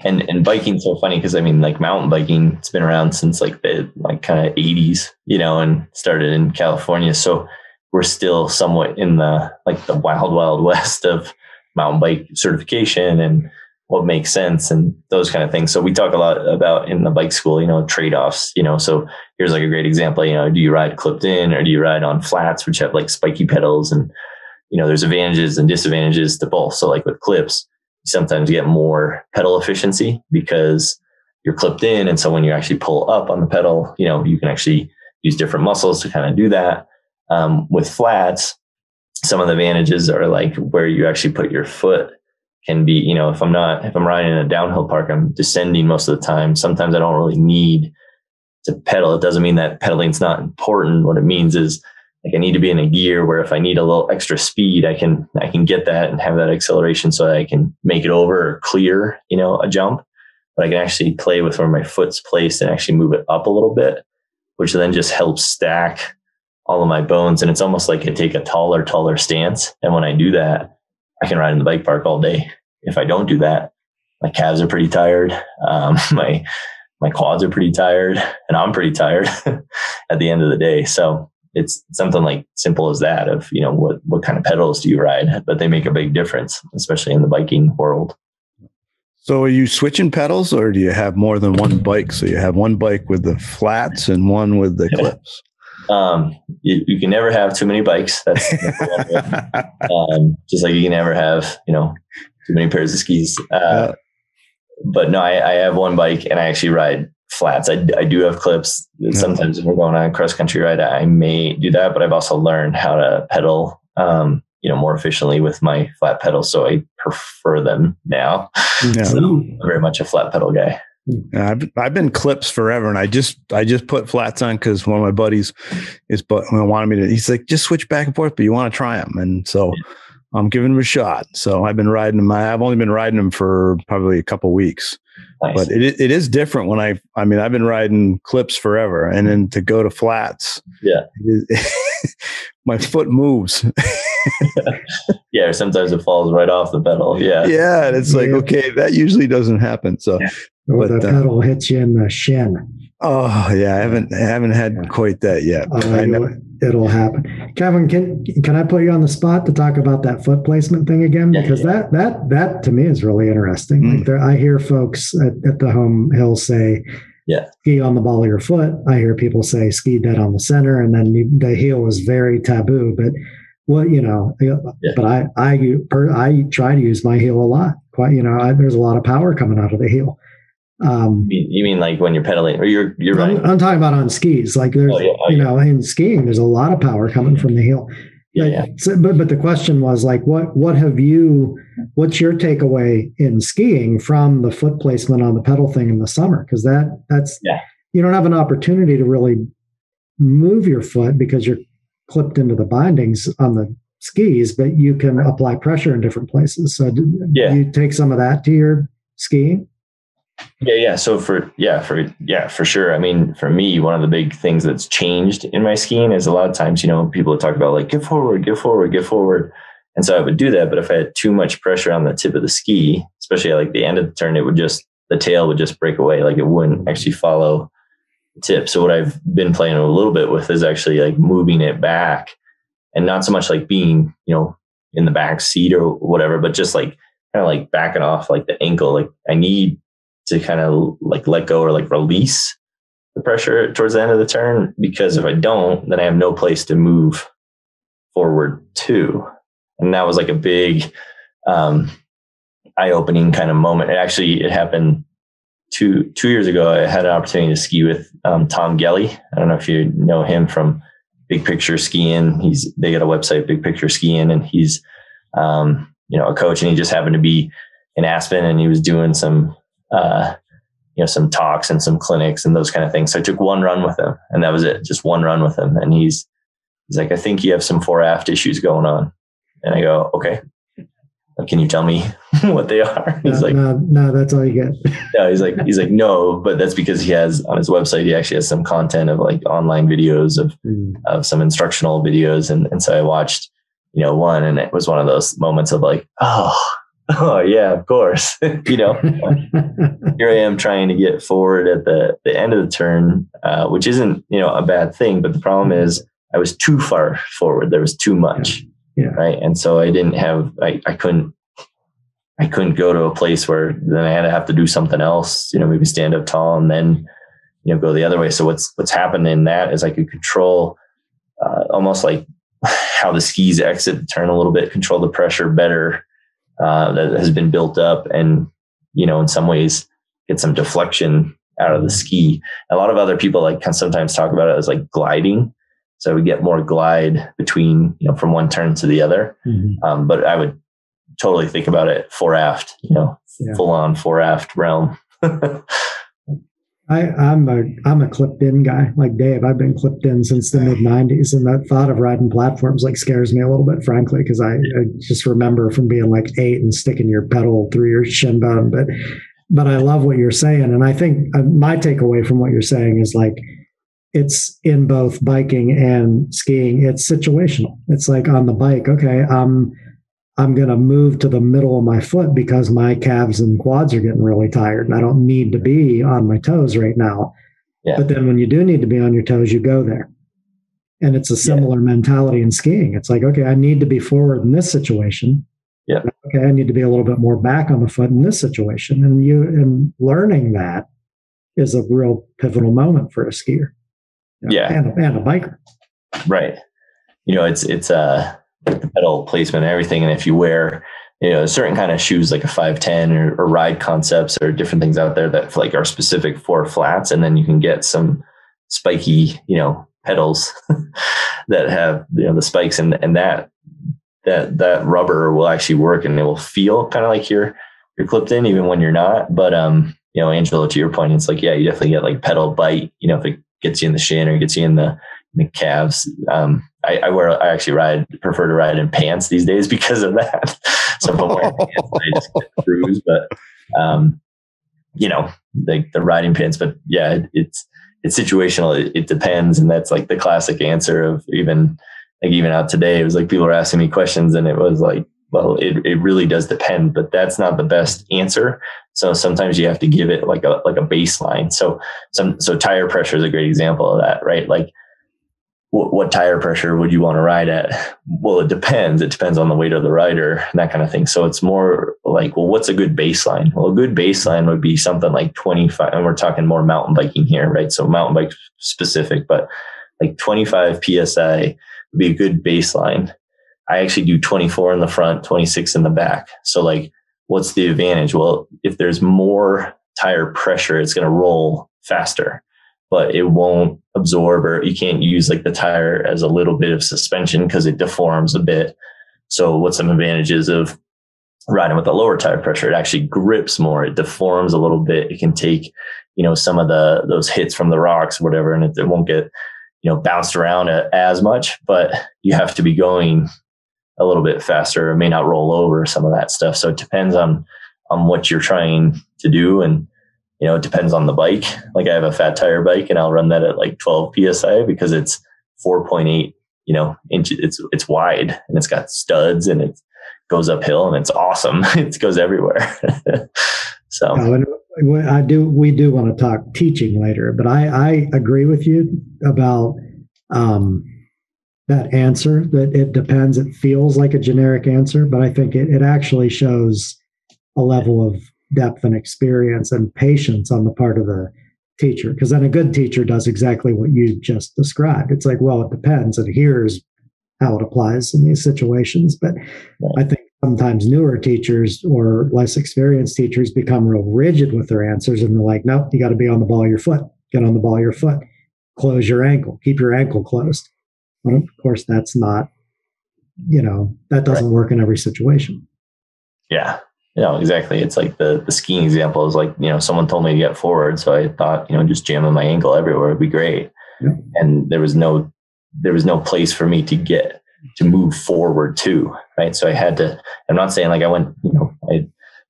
And and biking's so funny because I mean like mountain biking, it's been around since like the like kind of 80s, you know, and started in California. So we're still somewhat in the like the wild wild west of mountain bike certification and what makes sense and those kind of things. So we talk a lot about in the bike school, you know, trade-offs, you know, so here's like a great example, you know, do you ride clipped in or do you ride on flats, which have like spiky pedals and, you know, there's advantages and disadvantages to both. So like with clips, you sometimes get more pedal efficiency because you're clipped in. And so when you actually pull up on the pedal, you know, you can actually use different muscles to kind of do that. Um, with flats, some of the advantages are like where you actually put your foot can be, you know, if I'm not, if I'm riding in a downhill park, I'm descending most of the time. Sometimes I don't really need to pedal. It doesn't mean that pedaling's not important. What it means is like I need to be in a gear where if I need a little extra speed, I can, I can get that and have that acceleration so that I can make it over or clear, you know, a jump. But I can actually play with where my foot's placed and actually move it up a little bit, which then just helps stack all of my bones. And it's almost like I take a taller, taller stance. And when I do that, I can ride in the bike park all day. If I don't do that, my calves are pretty tired. Um, my, my quads are pretty tired and I'm pretty tired at the end of the day. So it's something like simple as that of, you know, what, what kind of pedals do you ride? But they make a big difference, especially in the biking world. So are you switching pedals or do you have more than one bike? So you have one bike with the flats and one with the clips? Um, you, you, can never have too many bikes. That's um, just like you can never have, you know, too many pairs of skis. Uh, but no, I, I, have one bike and I actually ride flats. I, I do have clips. Sometimes if we're going on a cross country ride, I may do that, but I've also learned how to pedal, um, you know, more efficiently with my flat pedals. So I prefer them now. So I'm very much a flat pedal guy. Hmm. I've I've been clips forever, and I just I just put flats on because one of my buddies is but wanted me to. He's like, just switch back and forth, but you want to try them, and so I'm giving them a shot. So I've been riding them. I've only been riding them for probably a couple weeks, nice. but it it is different when I I mean I've been riding clips forever, and then to go to flats, yeah, my foot moves. yeah, or sometimes it falls right off the pedal. Yeah, yeah, and it's like yeah. okay, that usually doesn't happen. So yeah. Or but, the uh, pedal hits you in the shin. Oh yeah, I haven't I haven't had yeah. quite that yet. Uh, it'll happen. Kevin, can can I put you on the spot to talk about that foot placement thing again? Yeah, because yeah. that that that to me is really interesting. Mm. Like there, I hear folks at, at the home hill say, "Yeah, ski on the ball of your foot." I hear people say, "Ski dead on the center," and then the heel is very taboo. But well, you know, yeah. but I I I try to use my heel a lot. Quite, you know, I, there's a lot of power coming out of the heel. Um, you mean like when you're pedaling, or you're you're? I'm, I'm talking about on skis. Like there's, oh, yeah. oh, you know, in skiing, there's a lot of power coming from the heel. Yeah, yeah. So, but but the question was like, what what have you? What's your takeaway in skiing from the foot placement on the pedal thing in the summer? Because that that's yeah. you don't have an opportunity to really move your foot because you're clipped into the bindings on the skis, but you can apply pressure in different places. So yeah. you take some of that to your skiing. Yeah, yeah. So for yeah, for yeah, for sure. I mean, for me, one of the big things that's changed in my skiing is a lot of times, you know, people talk about like get forward, get forward, get forward. And so I would do that, but if I had too much pressure on the tip of the ski, especially at like the end of the turn, it would just the tail would just break away. Like it wouldn't actually follow the tip. So what I've been playing a little bit with is actually like moving it back and not so much like being, you know, in the back seat or whatever, but just like kind of like backing off like the ankle. Like I need to kind of like let go or like release the pressure towards the end of the turn because if I don't, then I have no place to move forward to. And that was like a big um, eye-opening kind of moment. It actually it happened two two years ago. I had an opportunity to ski with um, Tom Gellie. I don't know if you know him from Big Picture Skiing. He's they got a website, Big Picture Skiing, and he's um, you know a coach, and he just happened to be in Aspen, and he was doing some uh, you know, some talks and some clinics and those kind of things. So I took one run with him and that was it, just one run with him. And he's, he's like, I think you have some fore aft issues going on. And I go, okay, can you tell me what they are? He's no, like, no, no, that's all you get. no, he's like, he's like, no, but that's because he has on his website, he actually has some content of like online videos of, mm. of some instructional videos. And, and so I watched, you know, one and it was one of those moments of like, oh, Oh yeah, of course. you know, here I am trying to get forward at the the end of the turn, uh, which isn't you know a bad thing, but the problem is I was too far forward. There was too much, yeah. right? And so I didn't have I I couldn't I couldn't go to a place where then I had to have to do something else. You know, maybe stand up tall and then you know go the other way. So what's what's happened in that is I could control uh, almost like how the skis exit the turn a little bit, control the pressure better uh, that has been built up and, you know, in some ways get some deflection out of the ski. A lot of other people like can sometimes talk about it as like gliding. So we get more glide between, you know, from one turn to the other. Mm-hmm. Um, but I would totally think about it fore aft, you know, yeah. full on fore aft realm. I, am a I'm a clipped in guy like Dave. I've been clipped in since the mid '90s, and that thought of riding platforms like scares me a little bit, frankly, because I, I, just remember from being like eight and sticking your pedal through your shin bone. But but I love what you're saying, and I think uh, my takeaway from what you're saying is like it's in both biking and skiing. It's situational. It's like on the bike, okay, I'm I'm going to move to the middle of my foot because my calves and quads are getting really tired and I don't need to be on my toes right now. Yeah. But then when you do need to be on your toes, you go there. And it's a similar yeah. mentality in skiing. It's like, okay, I need to be forward in this situation. Yeah. Okay, I need to be a little bit more back on the foot in this situation. And you and learning that is a real pivotal moment for a skier. yeah, and, and a biker. Right. You know, it's it's uh pedal placement and everything, and if you wear you know certain kind of shoes like a 510 or, or ride concepts or different things out there that like are specific for flats. And then you can get some spiky you know pedals that have you know the spikes. And and that that that rubber will actually work and it will feel kind of like you're you're clipped in even when you're not. But um you know angelo to your point it's like yeah you definitely get like pedal bite you know if it gets you in the shin or gets you in the in the calves. Um I, I, wear I actually ride prefer to ride in pants these days because of that. so if I'm wearing pants, I just get cruise. But um, you know, the the riding pants. But yeah, it, it's it's situational. It, it, depends, and that's like the classic answer of even like even out today. It was like people were asking me questions, and it was like, well, it it really does depend, but that's not the best answer. So sometimes you have to give it like a like a baseline. So some so tire pressure is a great example of that, right? Like what, what, tire pressure would you want to ride at? Well, it depends. It depends on the weight of the rider and that kind of thing. So it's more like, well, what's a good baseline? Well, a good baseline would be something like 25, and we're talking more mountain biking here, right? So mountain bike specific, but like 25 PSI would be a good baseline. I actually do 24 in the front, 26 in the back. So like, what's the advantage? Well, if there's more tire pressure, it's going to roll faster but it won't absorb or you can't use like the tire as a little bit of suspension because it deforms a bit. So what's some advantages of riding with a lower tire pressure? It actually grips more. It deforms a little bit. It can take, you know, some of the, those hits from the rocks, whatever, and it, it won't get, you know, bounced around as much, but you have to be going a little bit faster. It may not roll over some of that stuff. So it depends on, on what you're trying to do. And, you know, it depends on the bike. Like I have a fat tire bike and I'll run that at like 12 PSI because it's 4.8, you know, inch, it's, it's wide and it's got studs and it goes uphill and it's awesome. it goes everywhere. so I do, we do want to talk teaching later, but I, I agree with you about, um, that answer that it depends. It feels like a generic answer, but I think it, it actually shows a level of depth and experience and patience on the part of the teacher because then a good teacher does exactly what you just described. It's like well it depends. And here's how it applies in these situations but right. i think sometimes newer teachers or less experienced teachers become real rigid with their answers and they're like nope you got to be on the ball of your foot. Get on the ball of your foot. Close your ankle. Keep your ankle closed. But of course that's not you know that doesn't right. work in every situation. Yeah you know, exactly. It's like the the skiing example is like, you know, someone told me to get forward. So I thought, you know, just jamming my ankle everywhere would be great. Yeah. And there was no there was no place for me to get to move forward to. Right. So I had to I'm not saying like I went, you know, I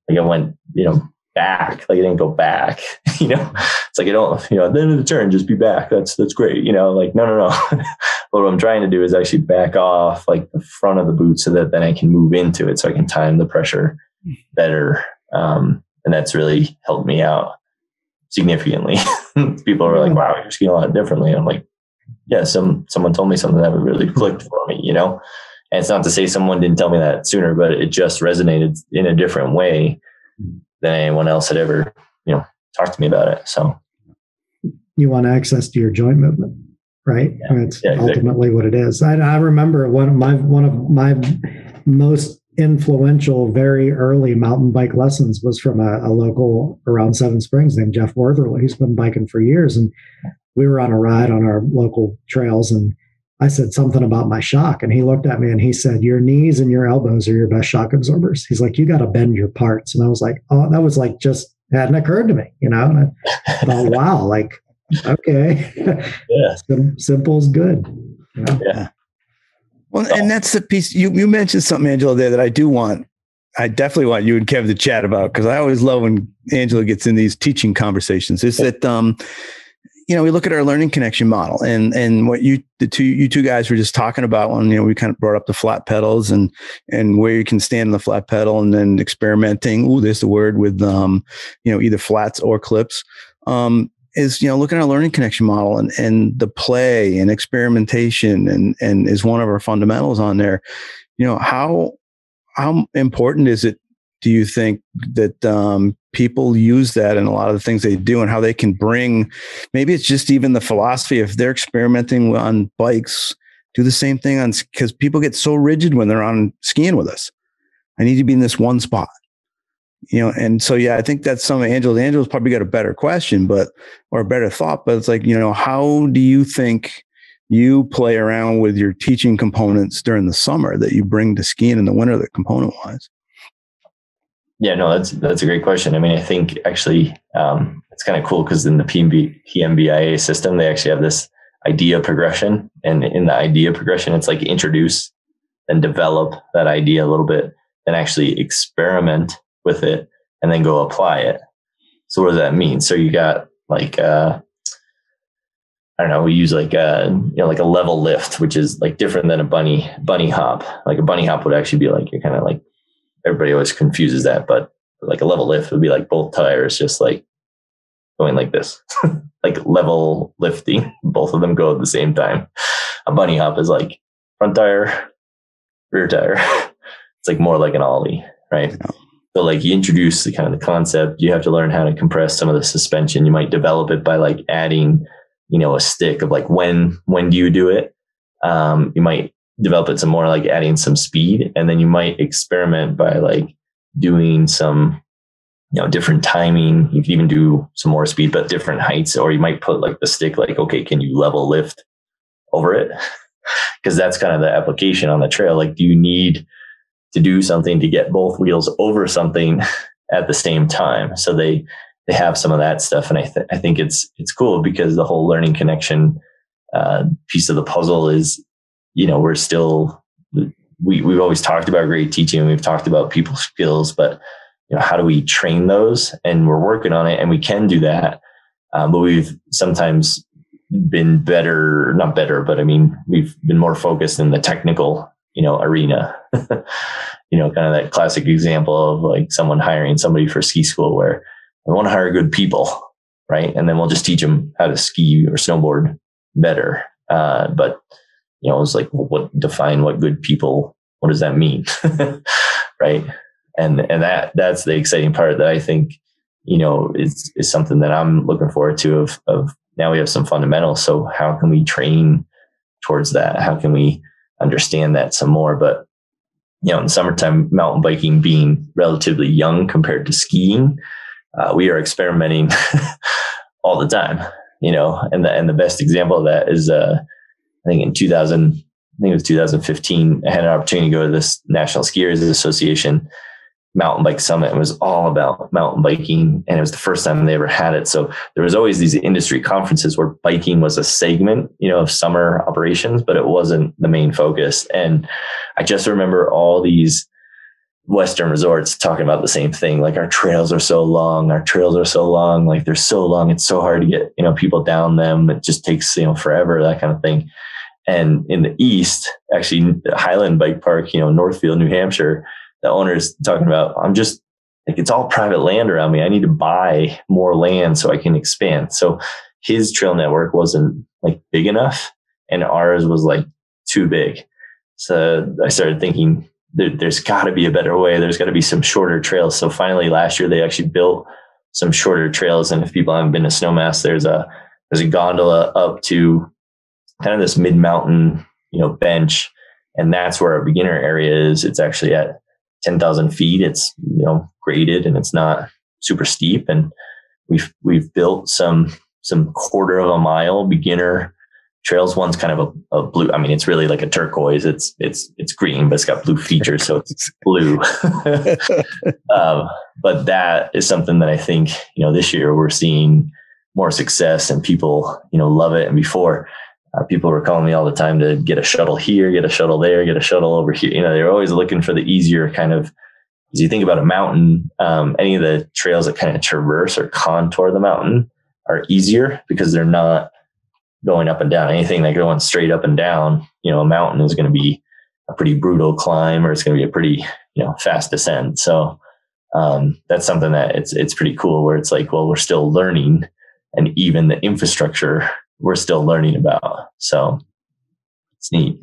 like I went, you know, back. Like I didn't go back. you know, it's like I don't, you know, at the end of the turn, just be back. That's that's great. You know, like no, no, no. what I'm trying to do is actually back off like the front of the boot so that then I can move into it, so I can time the pressure better. Um, and that's really helped me out significantly. People are like, wow, you're skiing a lot differently. I'm like, yeah, some, someone told me something that really clicked for me, you know? And it's not to say someone didn't tell me that sooner, but it just resonated in a different way than anyone else had ever, you know, talked to me about it. So you want access to your joint movement, right? Yeah. I mean, it's yeah, exactly. ultimately what it is. I, I remember one of my, one of my most influential, very early mountain bike lessons was from a, a, local around Seven Springs named Jeff Wortherly. He's been biking for years. And we were on a ride on our local trails. And I said something about my shock. And he looked at me and he said, Your knees and your elbows are your best shock absorbers. He's like, You got to bend your parts. And I was like, Oh, that was like just hadn't occurred to me, you know? And I thought, Wow, like, okay. Yeah. Simple is good. You know? Yeah. Well, and that's the piece you, you mentioned something, Angelo, there that I do want. I definitely want you and Kev to chat about because I always love when Angelo gets in these teaching conversations. Is that um, you know, we look at our learning connection model and and what you the two you two guys were just talking about when you know we kind of brought up the flat pedals and and where you can stand on the flat pedal and then experimenting. Ooh, there's the word with um, you know, either flats or clips. Um, is you know looking at our learning connection model and and the play and experimentation and and is one of our fundamentals on there. You know how how important is it do you think that um, people use that in a lot of the things they do and how they can bring maybe it's just even the philosophy if they're experimenting on bikes do the same thing on because people get so rigid when they're on skiing with us. I need to be in this one spot you know and so yeah i think that's some of angelo's probably got a better question but or a better thought but it's like you know how do you think you play around with your teaching components during the summer that you bring to skiing in the winter that component wise yeah no that's that's a great question. I mean i think actually um, it's kind of cool because in the PMB, PMBIA system they actually have this idea progression and in the idea progression it's like introduce and develop that idea a little bit and actually experiment with it and then go apply it. So what does that mean? So you got like uh I don't know, we use like a you know like a level lift, which is like different than a bunny bunny hop. Like a bunny hop would actually be like you're kind of like everybody always confuses that, but like a level lift would be like both tires just like going like this, like level lifting. Both of them go at the same time. A bunny hop is like front tire, rear tire. it's like more like an ollie, right? Yeah. So like you introduce the kind of the concept, you have to learn how to compress some of the suspension. You might develop it by like adding, you know, a stick of like when when do you do it? Um, you might develop it some more like adding some speed, and then you might experiment by like doing some, you know, different timing. You could even do some more speed, but different heights, or you might put like the stick like, okay, can you level lift over it? Because that's kind of the application on the trail. Like, do you need to do something to get both wheels over something at the same time. So they they have some of that stuff, and I th- I think it's it's cool because the whole learning connection uh, piece of the puzzle is, you know, we're still we we've always talked about great teaching, we've talked about people skills, but you know, how do we train those? And we're working on it, and we can do that. Um, but we've sometimes been better, not better, but I mean, we've been more focused in the technical you know, arena. you know, kind of that classic example of like someone hiring somebody for ski school where we want to hire good people, right? And then we'll just teach them how to ski or snowboard better. Uh, but you know, it's like, what define what good people? What does that mean, right? And and that that's the exciting part that I think you know is is something that I'm looking forward to. Of of now we have some fundamentals. So how can we train towards that? How can we understand that some more. But you know, in summertime, mountain biking being relatively young compared to skiing, uh, we are experimenting all the time. You know, and the and the best example of that is, uh, I think in 2000, I think it was 2015, I had an opportunity to go to this National Ski Areas Association mountain bike summit. And was all about mountain biking and it was the first time they ever had it. So there was always these industry conferences where biking was a segment you know of summer operations but it wasn't the main focus. And i just remember all these western resorts talking about the same thing like our trails are so long our trails are so long like they're so long it's so hard to get you know people down them it just takes you know forever that kind of thing. And in the east actually highland bike park you know northfield new hampshire the owner's talking about, I'm just like, it's all private land around me. I need to buy more land so I can expand. So his trail network wasn't like big enough and ours was like too big. So I started thinking there, has got to be a better way. There's got to be some shorter trails. So finally last year they actually built some shorter trails. And if people haven't been to Snowmass, there's a, there's a gondola up to kind of this mid mountain, you know, bench. And that's where our beginner area is. It's actually at 10,000 feet. It's, you know, graded and it's not super steep. And we've, we've built some, some quarter of a mile beginner trails. One's kind of a, a, blue. I mean, it's really like a turquoise. It's, it's, it's green, but it's got blue features. So it's blue. um, but that is something that I think, you know, this year we're seeing more success and people, you know, love it. And before, uh, people were calling me all the time to get a shuttle here, get a shuttle there, get a shuttle over here. You know, they're always looking for the easier kind of. As you think about a mountain, um, any of the trails that kind of traverse or contour the mountain are easier because they're not going up and down. Anything that going straight up and down, you know, a mountain is going to be a pretty brutal climb or it's going to be a pretty you know fast descent. So um, that's something that it's it's pretty cool where it's like, well, we're still learning, and even the infrastructure we're still learning about. So it's neat.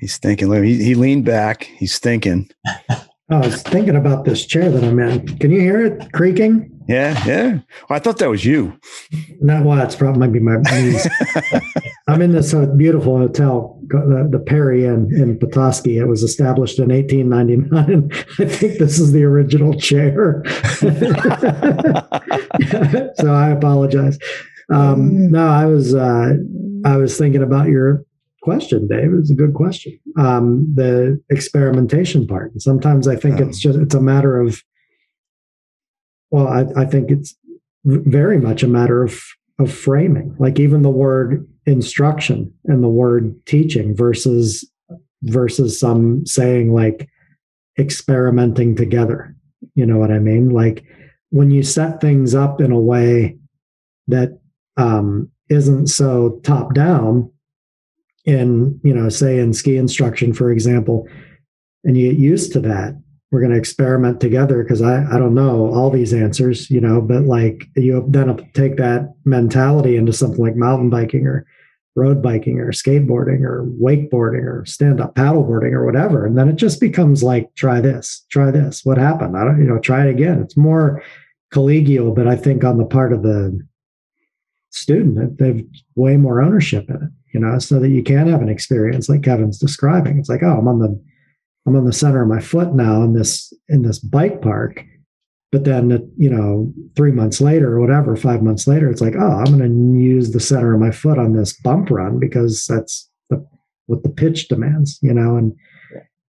He's thinking. He, he leaned back. He's thinking. I was thinking about this chair that I'm in. Can you hear it creaking? Yeah, yeah. I thought that was you. Not well, it's probably might be my knees. I'm in this uh, beautiful hotel, the, the Perry Inn in Petoskey. It was established in 1899. I think this is the original chair. so I apologize. Um, mm. no, I was uh, I was thinking about your question, Dave. It's a good question. Um, the experimentation part. And sometimes I think it's just it's a matter of. Well, I, I think it's very much a matter of of framing. Like even the word instruction and the word teaching versus versus some saying like experimenting together. You know what I mean? Like when you set things up in a way that um, isn't so top down, in you know say in ski instruction for example and you get used to that we're going to experiment together because I, I don't know all these answers you know but like you then take that mentality into something like mountain biking or road biking or skateboarding or wakeboarding or stand up paddleboarding or whatever and then it just becomes like try this try this what happened? I don't you know try it again. It's more collegial but i think on the part of the student they've way more ownership in it you know, so that you can have an experience like Kevin's describing. It's like, oh, I'm on the I'm on the center of my foot now in this in this bike park. But then, you know, three months later or whatever, five months later, it's like, oh, I'm going to use the center of my foot on this bump run because that's the, what the pitch demands, you know. And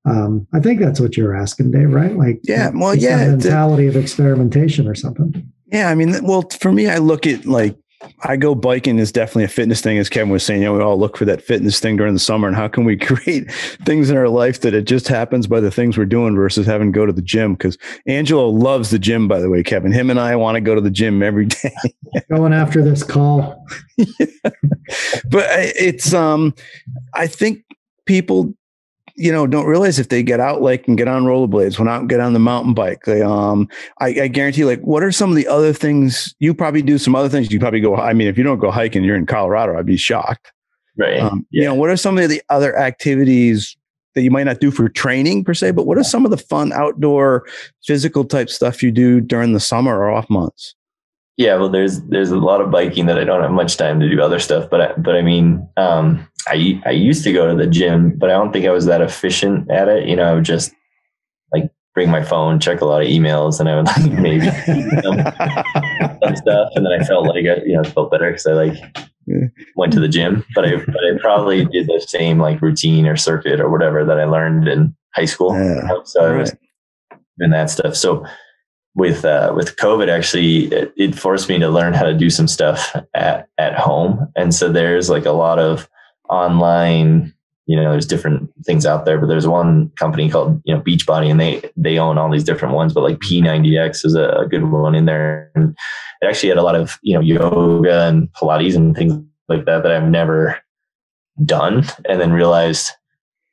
um, I think that's what you're asking, Dave, right? Like, yeah, well, yeah, mentality the, of experimentation or something. Yeah, I mean, well, for me, I look at like I go biking is definitely a fitness thing, as Kevin was saying. You know, we all look for that fitness thing during the summer, and how can we create things in our life that it just happens by the things we're doing versus having to go to the gym? Because Angelo loves the gym, by the way, Kevin. Him and I want to go to the gym every day. Going after this call, yeah. but it's um, I think people you know don't realize if they get out like and get on rollerblades went out and get on the mountain bike they um I, I, guarantee like what are some of the other things? You probably do some other things. You probably go i mean if you don't go hiking you're in colorado i'd be shocked. Right. Um, yeah. you know what are some of the other activities that you might not do for training per se but what are some of the fun outdoor physical type stuff you do during the summer or off months yeah, well, there's there's a lot of biking that I don't have much time to do other stuff, but I, but I mean, um, I I used to go to the gym, but I don't think I was that efficient at it. You know, I would just like bring my phone, check a lot of emails, and I would like maybe some, stuff, and then I felt like I, you know felt better because I like went to the gym, but I but I probably did the same like routine or circuit or whatever that I learned in high school. Yeah, so I was doing that stuff. So with uh, with COVID, actually, it, it, forced me to learn how to do some stuff at at home, and so there's like a lot of online. You know, there's different things out there, but there's one company called you know Beachbody, and they they own all these different ones. But like P90X is a, a good one in there, and it actually had a lot of you know yoga and Pilates and things like that that I've never done, and then realized,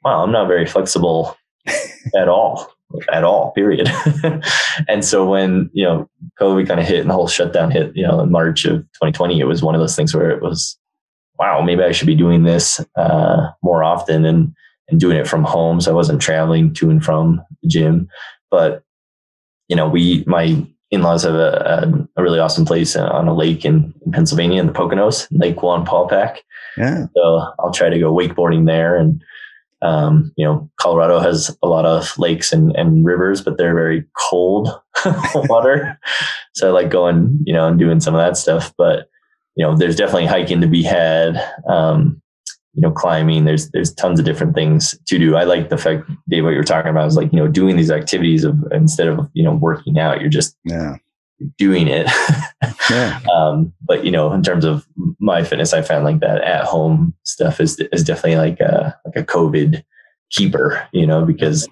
wow, I'm not very flexible at all at all, period. and so when, you know, COVID kind of hit and the whole shutdown hit, you know, in March of 2020, it was one of those things where it was, wow, maybe I should be doing this uh, more often and, and doing it from home. So I wasn't traveling to and from the gym. But, you know, we, my in-laws have a, a, a really awesome place on a lake in, in Pennsylvania in the Poconos, Lake Wallenpaupack. Yeah. So I'll try to go wakeboarding there and, um, you know, Colorado has a lot of lakes and, and rivers, but they're very cold water. so I like going, you know, and doing some of that stuff. But, you know, there's definitely hiking to be had. Um, you know, climbing, there's there's tons of different things to do. I like the fact, Dave, what you're talking about is like, you know, doing these activities of instead of, you know, working out, you're just yeah doing it. yeah. um, but you know, in terms of my fitness, I found like that at home stuff is is definitely like a like a COVID keeper, you know, because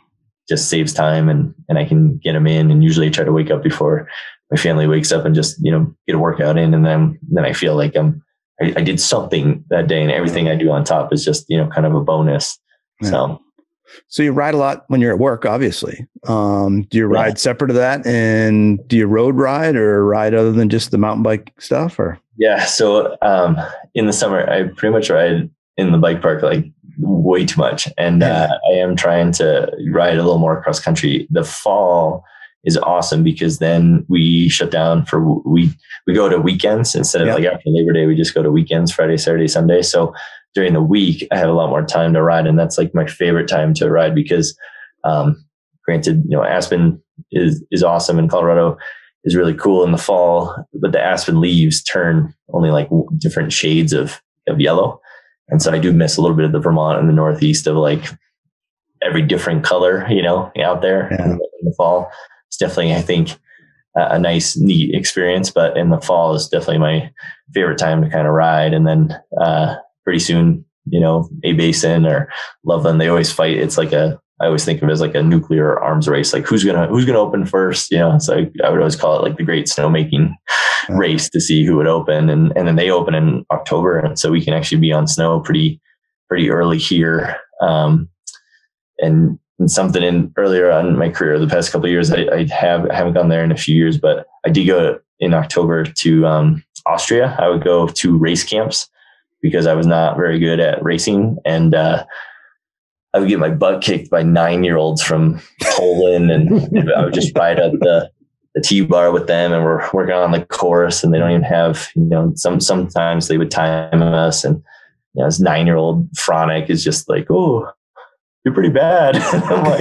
just saves time and and I can get them in and usually try to wake up before my family wakes up and just you know get a workout in and then then I feel like I'm I, I did something that day and everything I do on top is just you know kind of a bonus. Yeah. So so you ride a lot when you're at work, obviously. Um, do you ride yeah. separate of that, and do you road ride or ride other than just the mountain bike stuff? Or yeah, so um, in the summer, I pretty much ride in the bike park like way too much. And uh, I am trying to ride a little more cross country. The fall is awesome because then we shut down for we we go to weekends instead of like after Labor Day. We just go to weekends, Friday, Saturday, Sunday. So during the week, I have a lot more time to ride, and that's like my favorite time to ride because, um, granted, you know, Aspen is is awesome and Colorado is really cool in the fall, but the Aspen leaves turn only like different shades of of yellow, and so I do miss a little bit of the Vermont and the Northeast of like every different color, you know, out there yeah. in, the, fall. It's definitely, I think, a nice, neat experience. But in the fall is definitely my favorite time to kind of ride. And then uh, pretty soon, you know, A-Basin or Loveland, they always fight. It's like a I always think of it as like a nuclear arms race. Like who's gonna who's gonna open first? You know, so I, I would always call it like the great snowmaking race to see who would open, and and then they open in October, and so we can actually be on snow pretty pretty early here. Um, and, and something in earlier on in my career, the past couple years, I, I have I haven't gone there in a few years, but I did go in October to um, Austria. I would go to race camps because I was not very good at racing and. Uh, I would get my butt kicked by nine year olds from Poland, and I would just ride up the the T bar with them, and we're working on the course, and they don't even have you know some sometimes they would time us, and you know this nine year old Fronic is just like oh you're pretty bad. I'm like,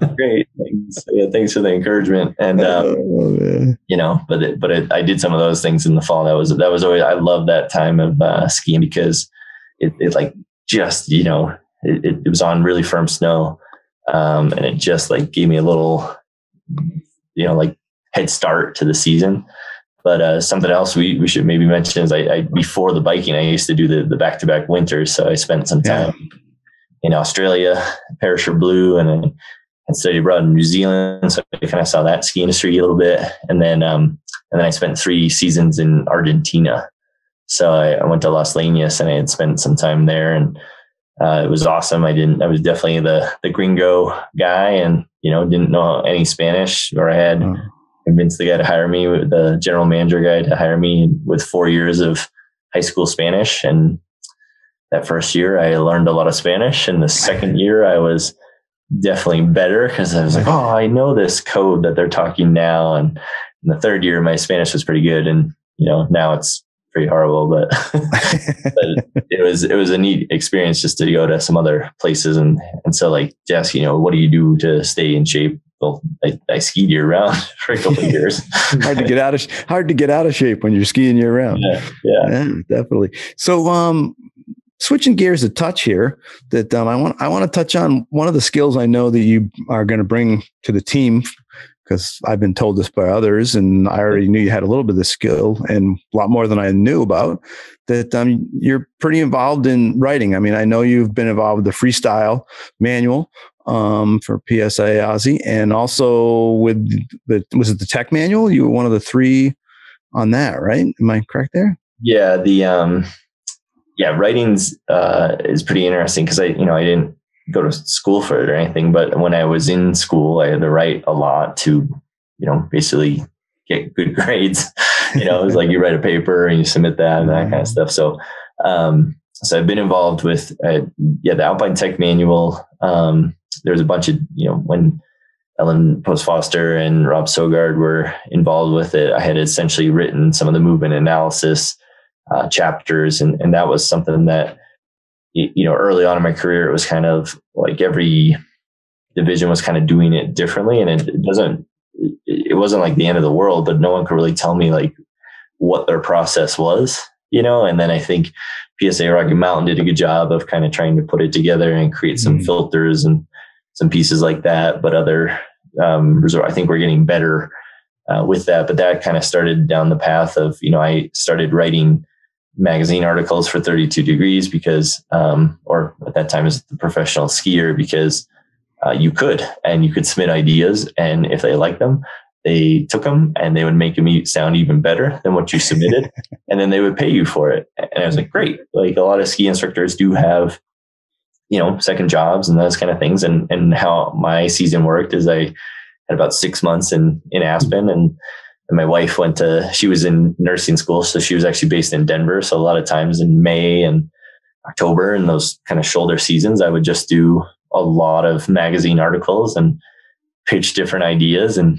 great. Thanks. Yeah, thanks for the encouragement. And, um, oh, you know, but, it, but it, I did some of those things in the fall. That was, that was always, I love that time of uh, skiing because it, it like just, you know, it, it was on really firm snow. Um, and it just like gave me a little, you know, like head start to the season. But uh, something else we, we should maybe mention is I, I, before the biking I used to do the the back to back winters, so I spent some time yeah. In Australia, Perisher Blue, and then I studied abroad in New Zealand, so I kind of saw that ski industry a little bit, and then um, and then I spent three seasons in Argentina, so I, I, went to Las Leñas and I had spent some time there and uh, it was awesome. I didn't, I was definitely the, the gringo guy and, you know, didn't know any Spanish or I had oh. convinced the guy to hire me, the general manager guy to hire me with four years of high school Spanish. And that first year I learned a lot of Spanish. And the second year I was definitely better because I was like, oh, I know this code that they're talking now. And in the third year, my Spanish was pretty good. And, you know, now it's pretty horrible, but, but it was it was a neat experience just to go to some other places and and so like Jess, you know, what do you do to stay in shape? Well, I, I skied year round for a couple of years. hard to get out of hard to get out of shape when you're skiing year round. Yeah, yeah, yeah definitely. So, um, switching gears a touch here, that um, I want I want to touch on one of the skills I know that you are going to bring to the team because I've been told this by others, and I already knew you had a little bit of this skill and a lot more than I knew about. That um, you're pretty involved in writing. I mean, I know you've been involved with the freestyle manual um, for PSIA AASI, and also with the was it the tech manual? You were one of the three on that, right? Am I correct there? Yeah, the um, yeah, writing's uh, is pretty interesting because I you know I didn't go to school for it or anything. But when I was in school, I had to write a lot to, you know, basically get good grades. you know, it was like you write a paper and you submit that and that kind of stuff. So, um, so I've been involved with, uh, yeah, the Alpine Tech Manual. Um, there's a bunch of, you know, when Ellen Post Foster and Rob Sogard were involved with it, I had essentially written some of the movement analysis uh, chapters, and and that was something that you know, early on in my career, it was kind of like every division was kind of doing it differently. And it, doesn't, it wasn't like the end of the world, but no one could really tell me like what their process was, you know? And then I think PSIA Rocky Mountain did a good job of kind of trying to put it together and create some mm-hmm. filters and some pieces like that. But other um, resort, I think we're getting better uh, with that. But that kind of started down the path of, you know, I started writing magazine articles for 32 degrees because, um, or at that time as the professional skier, because uh, you could, and you could submit ideas. And if they liked them, they took them and they would make them sound even better than what you submitted. and then they would pay you for it. And I was like, great. Like a lot of ski instructors do have, you know, second jobs and those kind of things. And, and how my season worked is I had about six months in, in Aspen and, and my wife went to she was in nursing school so she was actually based in denver so a lot of times in may and October and those kind of shoulder seasons, I would just do a lot of magazine articles and pitch different ideas and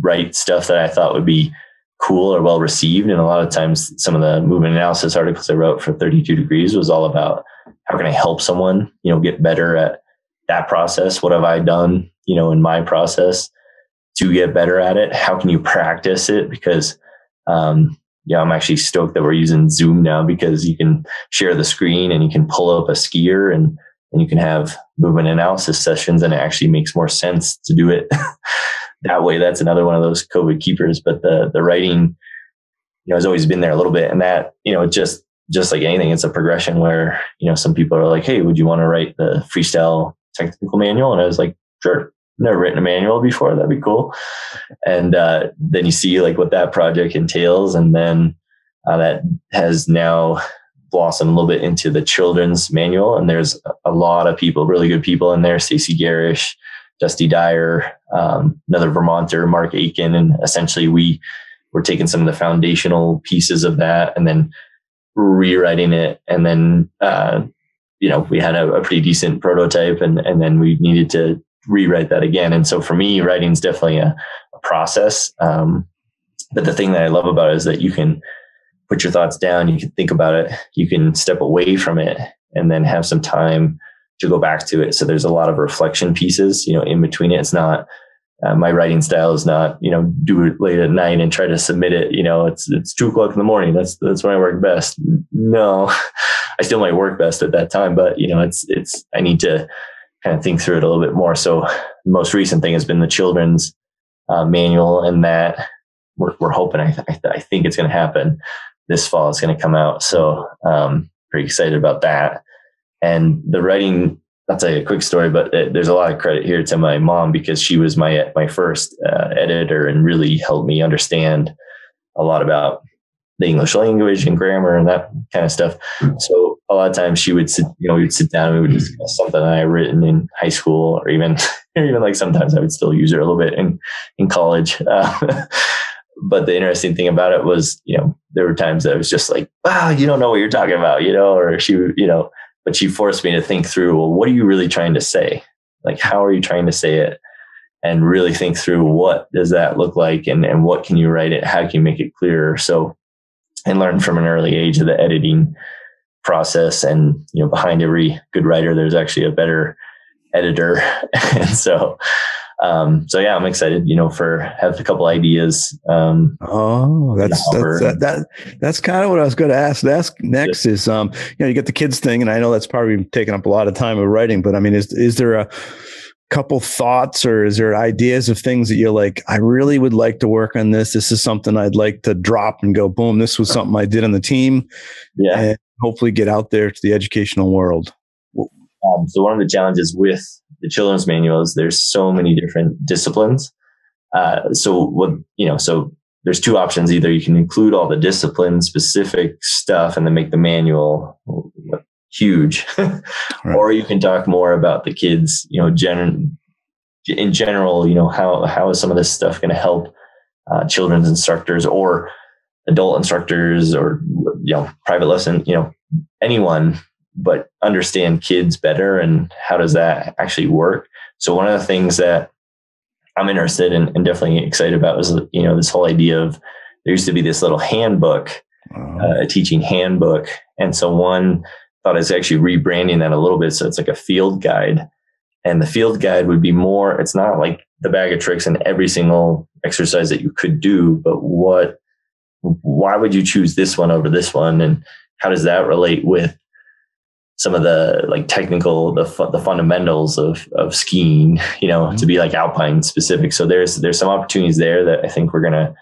write stuff that I thought would be cool or well received. And a lot of times, some of the movement analysis articles I wrote for 32 Degrees was all about how can I help someone, you know, get better at that process? What have I done, you know, in my process to get better at it? How can you practice it? Because, um, yeah, I'm actually stoked that we're using Zoom now because you can share the screen and you can pull up a skier and, and you can have movement analysis sessions and it actually makes more sense to do it that way. That's another one of those COVID keepers. But the the writing, you know, has always been there a little bit. And that, you know, just just like anything, it's a progression where, you know, some people are like, Hey, would you want to write the freestyle technical manual? And I was like, sure. Never written a manual before. That'd be cool. And uh, then you see like what that project entails. And then uh, that has now blossomed a little bit into the children's manual. And there's a lot of people, really good people in there. Stacey Garish, Dusty Dyer, um, another Vermonter, Mark Aiken. And essentially we were taking some of the foundational pieces of that and then rewriting it. And then, uh, you know, we had a, a, pretty decent prototype and, and then we needed to rewrite that again. And so for me, writing is definitely a, a process. Um, but the thing that I love about it is that you can put your thoughts down, you can think about it, you can step away from it and then have some time to go back to it. So there's a lot of reflection pieces, you know, in between it. It's not, uh, my writing style is not, you know, do it late at night and try to submit it. You know, it's it's two o'clock in the morning. That's that's when I work best. No, I still might work best at that time, but you know, it's it's I need to kind of think through it a little bit more. So the most recent thing has been the children's uh, manual, and that we're we're hoping. I th- I think it's going to happen this fall. It's going to come out. So um, pretty excited about that. And the writing I'll tell you a quick story, but it, there's a lot of credit here to my mom because she was my my first uh, editor and really helped me understand a lot about the English language and grammar and that kind of stuff. So a lot of times she would sit, you know, we would sit down and we would discuss something I had written in high school or even, or even like sometimes I would still use her a little bit in, in college. Uh, but the interesting thing about it was, you know, there were times that I was just like, wow, you don't know what you're talking about, you know, or she, you know, but she forced me to think through, well, what are you really trying to say? Like, how are you trying to say it? And really think through what does that look like and, and what can you write it? How can you make it clearer? So, and learn from an early age of the editing process. And, you know, behind every good writer, there's actually a better editor. and so, um, so yeah, I'm excited, you know, for have a couple ideas. Um, oh, that's, that's that, that, that's kind of what I was going to ask. Ask next is, um, you know, you get the kids thing, and I know that's probably taken up a lot of time of writing, but I mean, is is there a couple thoughts or is there ideas of things that you're like, I really would like to work on this. This is something I'd like to drop and go, boom, this was something I did on the team. Yeah. And hopefully get out there to the educational world. Um, so one of the challenges with the children's manuals, there's so many different disciplines. Uh, so what, you know, so there's two options. Either you can include all the discipline specific stuff and then make the manual huge, right. or you can talk more about the kids, you know, gen- in general, you know, how, how is some of this stuff going to help uh, children's instructors or adult instructors or, you know, private lesson, you know, anyone but understand kids better and how does that actually work. So one of the things that I'm interested in and definitely excited about is you know this whole idea of there used to be this little handbook, uh, a teaching handbook, and so one thought is actually rebranding that a little bit so it's like a field guide, and the field guide would be more. It's not like the bag of tricks and every single exercise that you could do, but what, why would you choose this one over this one, and how does that relate with some of the like technical the the fundamentals of of skiing you know mm-hmm. to be like alpine specific so there's there's some opportunities there that i think we're gonna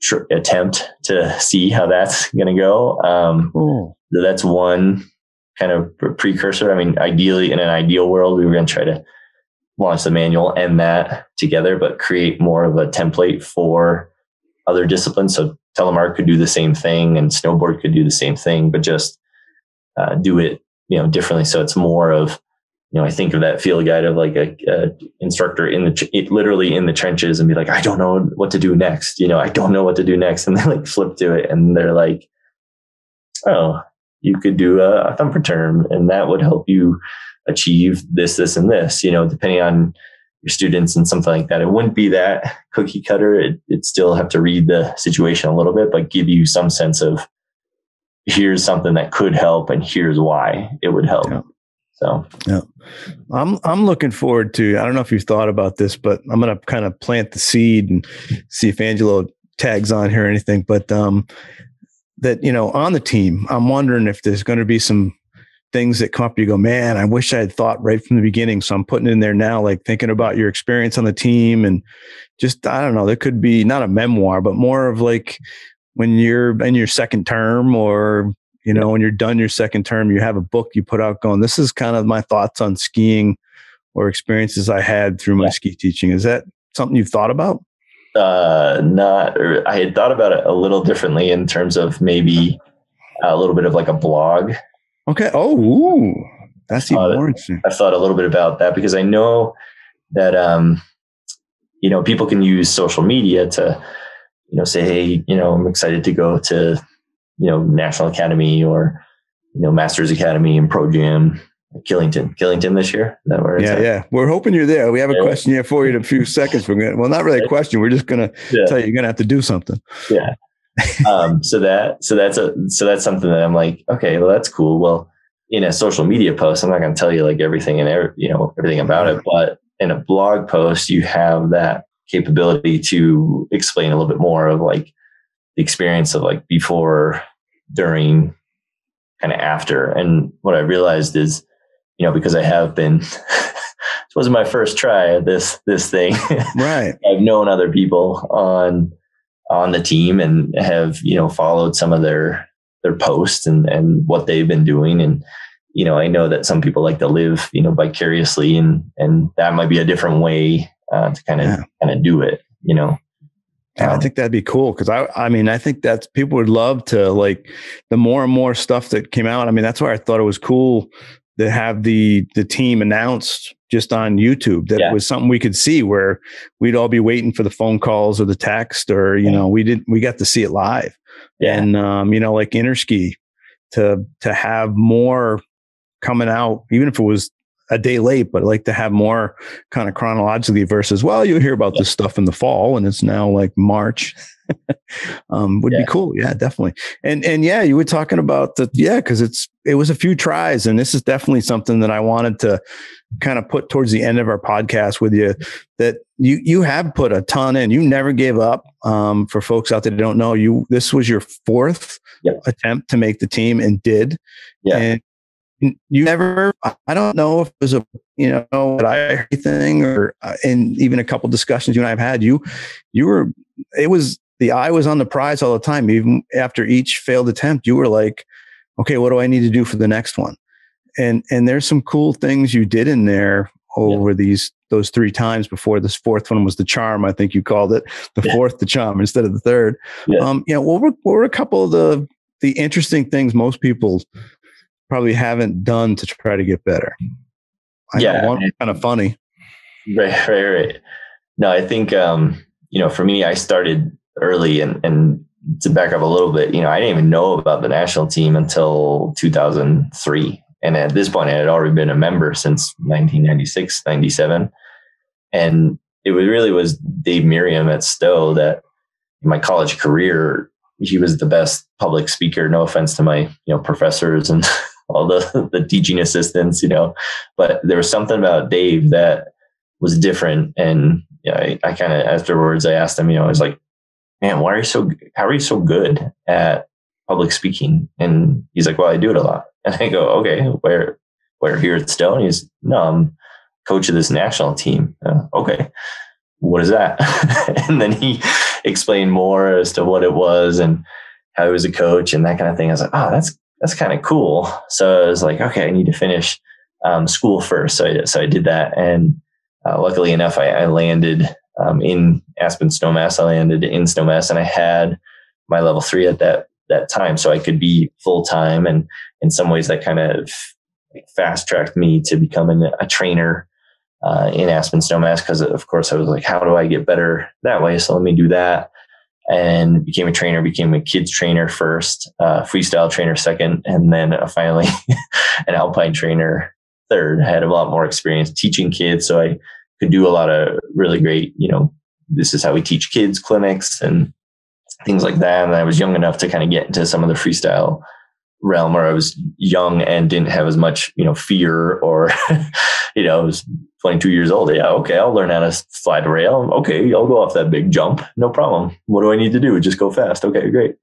tr- attempt to see how that's gonna go um cool. that's one kind of precursor. I mean ideally in an ideal world we were gonna try to launch the manual and that together but create more of a template for other disciplines. So telemark could do the same thing and snowboard could do the same thing but just uh, do it you know differently. So it's more of you know i think of that field guide of like a, a instructor in the it, literally in the trenches and be like i don't know what to do next you know i don't know what to do next and they like flip to it and they're like oh you could do a, a thumper turn and that would help you achieve this, this, and this, you know, depending on your students and something like that. It wouldn't be that cookie cutter. It, would still have to read the situation a little bit, but give you some sense of here's something that could help and here's why it would help. Yeah. So yeah, I'm I'm looking forward to. I don't know if you've thought about this, but I'm going to kind of plant the seed and see if Angelo tags on here or anything. But um, that you know, on the team, I'm wondering if there's going to be some things that come up. You go, man, I wish I had thought right from the beginning. So I'm putting in there now, like thinking about your experience on the team and just I don't know. There could be not a memoir, but more of like when you're in your second term or you know, when you're done your second term, you have a book you put out going, this is kind of my thoughts on skiing or experiences I had through my yeah. ski teaching. Is that something you've thought about? Uh, not, I had thought about it a little differently in terms of maybe a little bit of like a blog. Okay. Oh, ooh, that's even more interesting. I thought a little bit about that because I know that, um, you know, people can use social media to, you know, say, Hey, you know, I'm excited to go to you know, National Academy or, you know, Masters Academy and Pro Jam, Killington, Killington this year. that where yeah, at? yeah. We're hoping you're there. We have a yeah. question here for you in a few seconds. We're gonna, well, not really a question. We're just going to yeah. tell you you're going to have to do something. Yeah. um, so that, so that's a, so that's something that I'm like, okay, well, that's cool. Well, in a social media post, I'm not going to tell you like everything and every, you know, everything about it, but in a blog post, you have that capability to explain a little bit more of like the experience of like before, during, kind of after. And what I realized is, you know, because I have been, this wasn't my first try at this this thing. Right. I've known other people on on the team and have you know followed some of their their posts and and what they've been doing and you know i know that some people like to live you know vicariously and and that might be a different way uh, to kind of yeah. kind of do it you know I think that'd be cool because I, I mean, I think that's people would love to like the more and more stuff that came out. I mean, that's why I thought it was cool to have the the team announced just on YouTube. That yeah. was something we could see where we'd all be waiting for the phone calls or the text, or you yeah. know, we didn't we got to see it live. Yeah. And um, you know, like Interski to to have more coming out, even if it was a day late, but I like to have more kind of chronologically versus, well, you hear about this stuff in the fall and it's now like March. um, would be cool. Yeah, definitely. And, and yeah, you were talking about the, yeah, cause it's, it was a few tries and this is definitely something that I wanted to kind of put towards the end of our podcast with you that you, you have put a ton in, you never gave up. Um, for folks out there that don't know you, this was your fourth yep. attempt to make the team and did. Yeah. And you never i don't know if it was a you know that i thing or uh, in even a couple discussions you and i've had you you were it was the eye was on the prize all the time even after each failed attempt you were like okay what do i need to do for the next one and and there's some cool things you did in there over yeah. these those three times before this fourth one was the charm i think you called it the yeah. fourth the charm instead of the third yeah. um you know what were, what were a couple of the the interesting things most people probably haven't done to try to get better. I yeah, one kind of funny. Right, right, right. No, I think um, you know, for me, I started early, and and to back up a little bit, you know, I didn't even know about the national team until 2003, and at this point, I had already been a member since 1996, 97, and it was really was Dave Merriam at Stowe that in my college career he was the best public speaker. No offense to my you know professors and all the the teaching assistants, you know. But there was something about Dave that was different, and you know, I, I kind of afterwards I asked him, you know, I was like, "Man, why are you so? How are you so good at public speaking?" And he's like, "Well, I do it a lot." And I go, "Okay, where where here at Stowe?" And he's, "No, I'm coach of this national team." Uh, okay, what is that? and then he explained more as to what it was and how he was a coach and that kind of thing. I was like, "Oh, that's that's kind of cool. So I was like, okay, I need to finish um, school first. So I, so I did that. And uh, luckily enough, I, I landed um, in Aspen Snowmass. I landed in Snowmass and I had my level three at that, that time. So I could be full time. And in some ways that kind of fast tracked me to becoming a trainer uh, in Aspen Snowmass. Cause of course I was like, how do I get better that way? So let me do that. and became a trainer, became a kids trainer first, uh, freestyle trainer second, and then uh, finally an alpine trainer third. I had a lot more experience teaching kids, so I could do a lot of really great, you know, this is how we teach kids clinics and things like that. And I was young enough to kind of get into some of the freestyle realm where I was young and didn't have as much, you know, fear or, you know, I was 22 years old. Yeah, okay, I'll learn how to slide a rail. Okay, I'll go off that big jump. No problem. What do I need to do? Just go fast. Okay, great.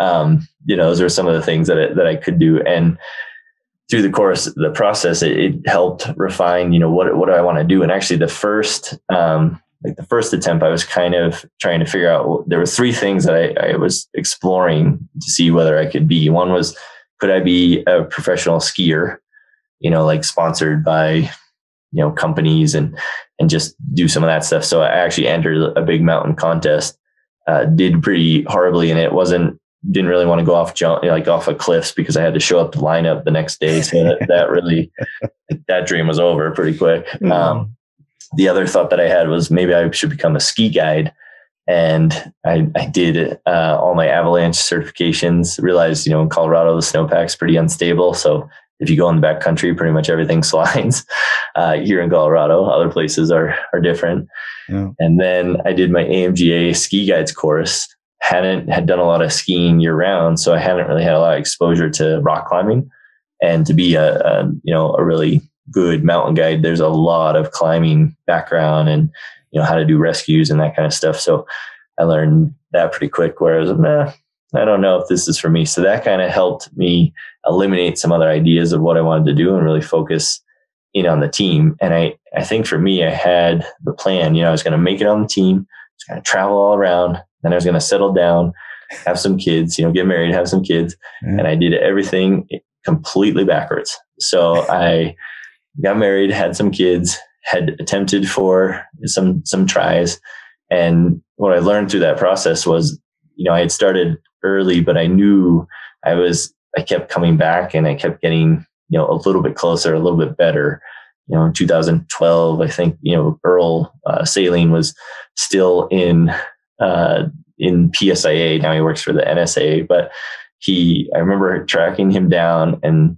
Um, you know, those are some of the things that that I could do. And through the course, the process, it, it helped refine, you know, what, what do I want to do? And actually the first, um, like the first attempt, I was kind of trying to figure out, there were three things that I, I was exploring to see whether I could be. One was, could I be a professional skier, you know, like sponsored by, you know, companies and, and just do some of that stuff. So I actually entered a big mountain contest, uh, did pretty horribly and it. wasn't, didn't really want to go off jump, like off of cliffs because I had to show up to line up the next day. So that, that really, that dream was over pretty quick. Mm-hmm. Um, the other thought that I had was maybe I should become a ski guide and I, I did uh, all my avalanche certifications. Realized, you know, in Colorado the snowpack's pretty unstable, so if you go in the back country, pretty much everything slides. Uh, here in Colorado, other places are are different. Yeah. And then I did my AMGA ski guides course. Hadn't had done a lot of skiing year round, so I hadn't really had a lot of exposure to rock climbing. And to be a, a you know a really good mountain guide, there's a lot of climbing background and you know, how to do rescues and that kind of stuff. So I learned that pretty quick where I was, nah, I don't know if this is for me. So that kind of helped me eliminate some other ideas of what I wanted to do and really focus in on the team. And I, I think for me, I had the plan, you know, I was going to make it on the team, I was going to travel all around, then I was going to settle down, have some kids, you know, get married, have some kids. Mm-hmm. And I did everything completely backwards. So I got married, had some kids, had attempted for some some tries and what i learned through that process was you know i had started early but i knew i was i kept coming back and i kept getting you know a little bit closer a little bit better you know in 2012 i think you know earl uh, saline was still in uh, in psia now he works for the nsa but he i remember tracking him down and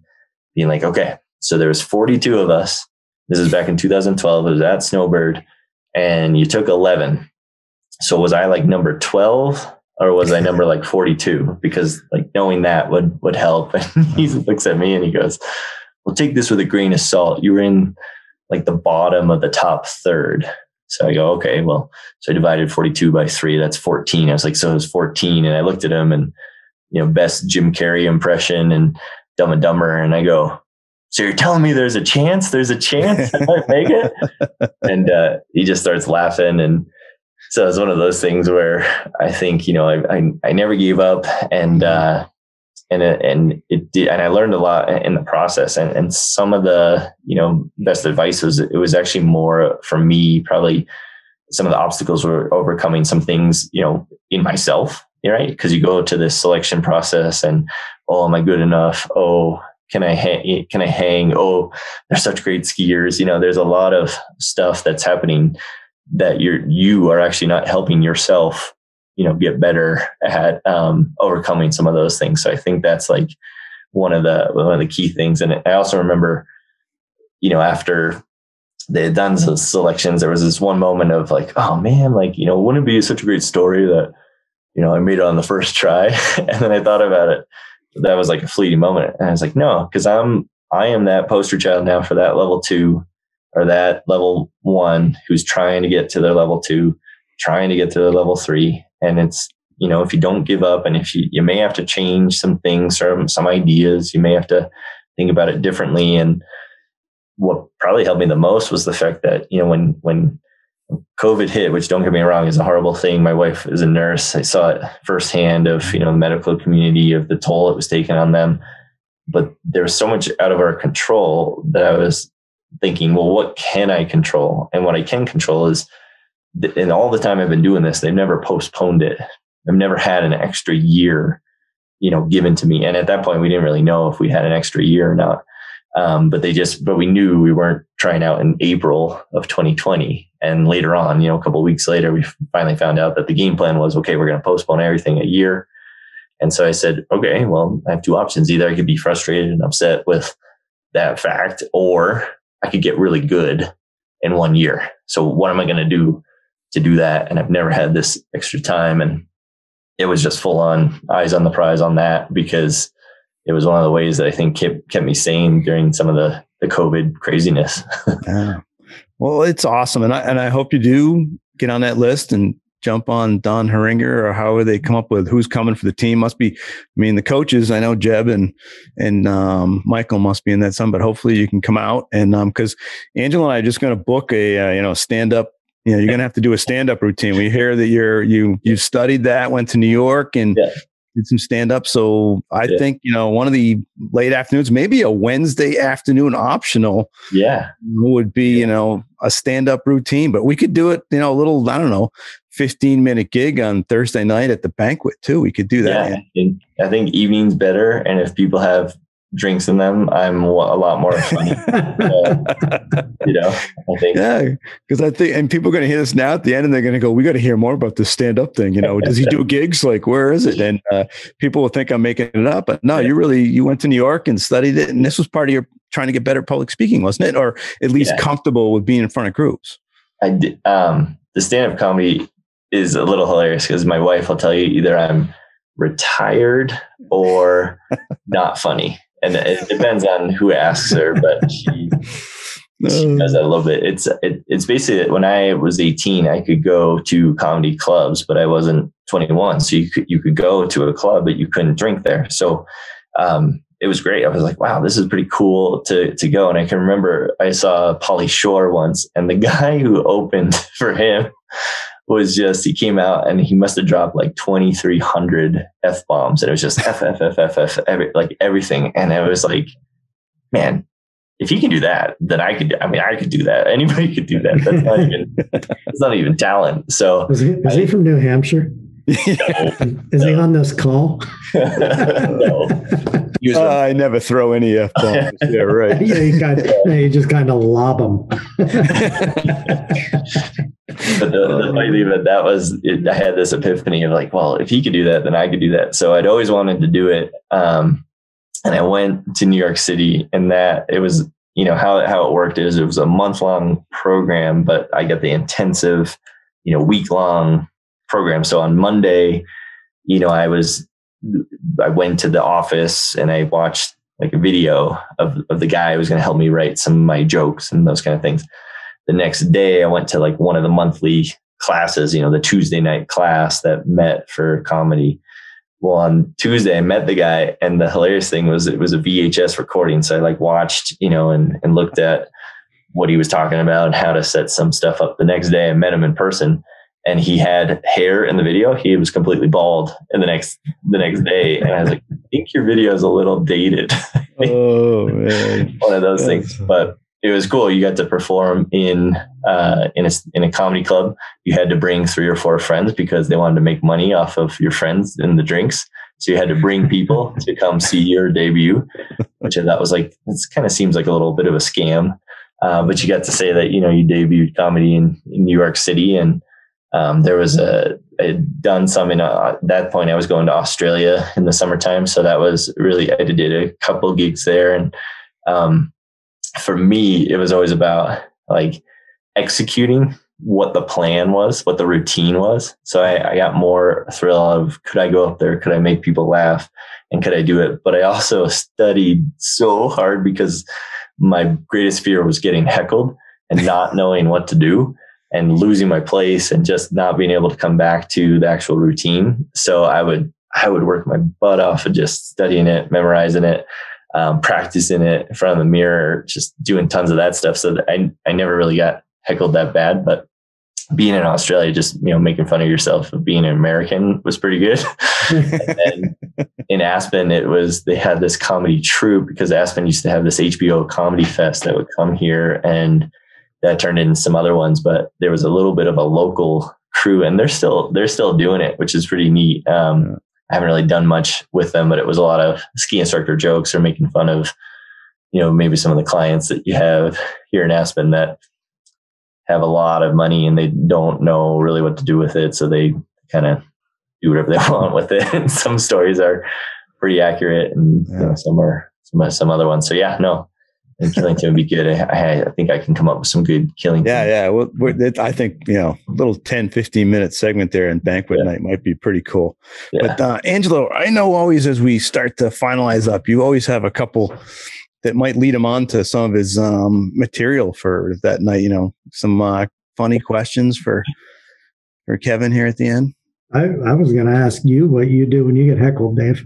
being like okay so there's 42 of us this is back in 2012. It was at Snowbird, and you took 11. So was I like number 12 or was I number like 42? Because like knowing that would would help. And he looks at me and he goes, "Well, take this with a grain of salt. You were in like the bottom of the top third." So I go, "Okay, well." So I divided 42 by three. That's 14. I was like, "So it was 14." And I looked at him and you know, best Jim Carrey impression and Dumb and Dumber, and I go, so you're telling me there's a chance there's a chance i might make it and uh, he just starts laughing and so it's one of those things where i think you know i i, I never gave up and uh and it, and it did, and I learned a lot in the process. And, and some of the, you know, best advice was it was actually more for me, probably some of the obstacles were overcoming some things, you know, in myself, right? Because you go to this selection process and, oh, am I good enough? Oh, can I hang? Can I hang? Oh, they're such great skiers. You know, there's a lot of stuff that's happening that you're you are actually not helping yourself. You know, get better at um, overcoming some of those things. So I think that's like one of the one of the key things. And I also remember, you know, after they had done the selections, there was this one moment of like, oh man, like you know, wouldn't it be such a great story that you know I made it on the first try? and then I thought about it that was like a fleeting moment. And I was like, no, because I'm I am that poster child now for that level two or that level one who's trying to get to their level two, trying to get to level three. And it's, you know, if you don't give up and if you, you may have to change some things or some ideas, you may have to think about it differently. And what probably helped me the most was the fact that, you know, when, when COVID hit, which don't get me wrong is a horrible thing. My wife is a nurse. I saw it firsthand of, you know, the medical community of the toll it was taking on them. But there was so much out of our control that I was thinking, well, what can I control? And what I can control is, in all the time I've been doing this, they've never postponed it. I've never had an extra year, you know, given to me. And at that point, we didn't really know if we had an extra year or not. Um, but they just, but we knew we weren't trying out in April of 2020. And later on, you know, a couple weeks later, we finally found out that the game plan was okay, we're going to postpone everything a year. And so I said, okay, well, I have two options. Either I could be frustrated and upset with that fact, or I could get really good in one year. So what am I going to do to do that? And I've never had this extra time. And it was just full on eyes on the prize on that because it was one of the ways that I think kept, kept me sane during some of the, the COVID craziness. yeah. Well, it's awesome. And I, and I hope you do get on that list and jump on Don Heringer or however they come up with who's coming for the team. Must be, I mean, the coaches. I know Jeb and and um, Michael must be in that some, but hopefully you can come out and because um, Angelo and I are just going to book a uh, you know stand up. You know, you're going to have to do a stand up routine. We hear that you're you you studied that, went to New York, and yeah did some stand up. So I yeah. think, you know, one of the late afternoons, maybe a Wednesday afternoon optional. Yeah. Would be, yeah. you know, a stand up routine, but we could do it, you know, a little, I don't know, 15 minute gig on Thursday night at the banquet too. We could do that. Yeah. I think, I think evening's better. And if people have drinks in them, I'm a lot more funny. uh, you know, I think. Yeah, because I think, and people are going to hear this now at the end, and they're going to go, "We got to hear more about this stand-up thing." You know, does he do gigs? Like, where is it? And uh, people will think I'm making it up, but no, you really you went to New York and studied it, and this was part of your trying to get better public speaking, wasn't it, or at least yeah. comfortable with being in front of groups? I did. Um, the stand-up comedy is a little hilarious because my wife will tell you either I'm retired or not funny and it depends on who asks her, but she, she does that a little bit. It's it, it's basically when I was 18, I could go to comedy clubs, but I wasn't 21, so you could you could go to a club, but you couldn't drink there. So um, it was great. I was like, wow, this is pretty cool to to go. And I can remember I saw Pauly Shore once, and the guy who opened for him was just he came out and he must have dropped like 2300 f bombs and it was just f f f f f every, like everything. And it was like man if he can do that then i could i mean i could do that. Anybody could do that. That's not even that's not even talent. So is he, is I, he from new hampshire? No, is no. he on this call? No uh, I never throw any f bombs. yeah, right. yeah, you, kind of, yeah, you just kind of lob them but the, the funny thing about that was it, I had this epiphany of like, well, if he could do that, then I could do that. So I'd always wanted to do it. Um, and I went to New York City and that it was, you know, how, how it worked is it was a month long program, but I got the intensive, you know, week long program. So on Monday, you know, I was, I went to the office and I watched like a video of, of the guy who was going to help me write some of my jokes and those kind of things the next day I went to like one of the monthly classes, you know, the Tuesday night class that met for comedy. Well, on Tuesday I met the guy and the hilarious thing was it was a VHS recording. So I like watched, you know, and, and looked at what he was talking about and how to set some stuff up. The next day I met him in person and he had hair in the video. He was completely bald in the next the next day. And I was like, I think your video is a little dated. Oh man. One of those That's things. But it was cool. You got to perform in uh, in a in a comedy club. You had to bring three or four friends because they wanted to make money off of your friends and the drinks. So you had to bring people to come see your debut, which I thought was like it kind of seems like a little bit of a scam. Uh, but you got to say that you know you debuted comedy in, in New York City, and um, there was a I had done some in uh, at that point. I was going to Australia in the summertime, so that was really I did a couple gigs there, and um, for me, it was always about like executing what the plan was, what the routine was. So I, I, got more thrill of could I go up there? Could I make people laugh? And could I do it? But I also studied so hard because my greatest fear was getting heckled and not knowing what to do and losing my place and just not being able to come back to the actual routine. So I would I would work my butt off of just studying it, memorizing it, um, practicing it in front of the mirror, just doing tons of that stuff. So that I, I never really got heckled that bad, but being in Australia, just, you know, making fun of yourself of being an American was pretty good. and in Aspen, it was, they had this comedy troupe because Aspen used to have this HBO comedy fest that would come here and that turned into some other ones, but there was a little bit of a local crew and they're still, they're still doing it, which is pretty neat. Um, I haven't really done much with them, but it was a lot of ski instructor jokes or making fun of you know, maybe some of the clients that you have here in Aspen that have a lot of money and they don't know really what to do with it. So they kind of do whatever they want with it. And some stories are pretty accurate and yeah. you know, some are some, some other ones. So yeah, no, and Killington would be good. I, I, think I can come up with some good Killington. Yeah, yeah. Well, I think you know, a little 10, 15 minute segment there in banquet yeah. night might be pretty cool. Yeah. But uh, Angelo, I know always as we start to finalize up, you always have a couple that might lead him on to some of his um, material for that night. You know, some uh, funny questions for for Kevin here at the end. I, I was going to ask you what you do when you get heckled, Dave.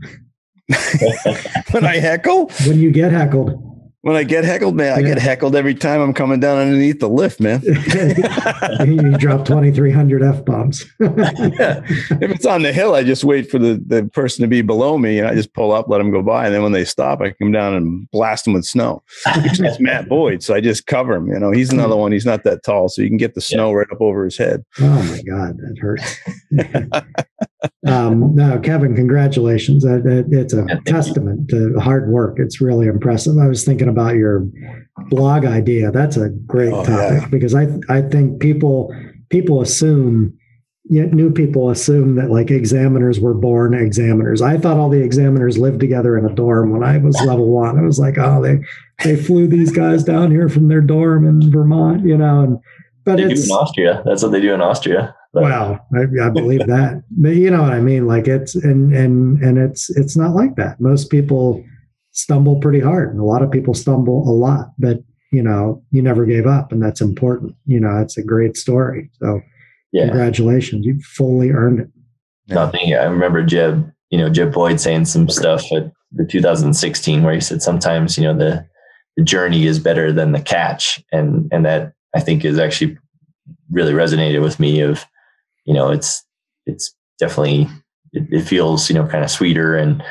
when I heckle? When you get heckled. When I get heckled, man, I get heckled every time I'm coming down underneath the lift, man. you drop 2,300 F bombs. yeah. If it's on the hill, I just wait for the, the person to be below me and I just pull up, let them go by. And then when they stop, I come down and blast them with snow. it's Matt Boyd. So I just cover him. You know, he's another one. He's not that tall. So you can get the snow yeah. right up over his head. Oh, my God. That hurts. Um, no, Kevin, congratulations. It's a testament to hard work. It's really impressive. I was thinking about your blog idea. That's a great oh, topic yeah. because I I think people people assume new people assume that like examiners were born examiners. I thought all the examiners lived together in a dorm when I was level one. I was like, oh, they they flew these guys down here from their dorm in Vermont, you know, and but they it's in Austria. That's what they do in Austria. But. Wow, I, I believe that. But you know what I mean? Like it's and and and it's it's not like that. Most people stumble pretty hard and a lot of people stumble a lot but you know you never gave up and that's important you know it's a great story so yeah. congratulations you fully earned it nothing i remember jeb you know jeb boyd saying some stuff at the 2016 where he said sometimes you know the the journey is better than the catch and and that i think is actually really resonated with me of you know it's it's definitely it, it feels you know kind of sweeter and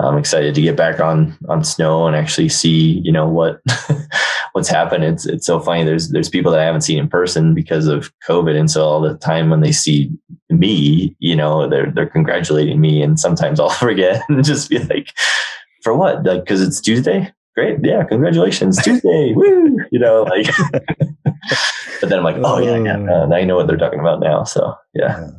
I'm excited to get back on on snow and actually see you know what what's happened. It's it's so funny. There's there's people that I haven't seen in person because of COVID, and so all the time when they see me, you know, they're they're congratulating me, and sometimes I'll forget and just be like, "For what? Like because it's Tuesday? Great, yeah, congratulations, Tuesday, woo!" You know, like. but then I'm like, "Oh yeah, yeah, uh, now you know what they're talking about now." So yeah. yeah.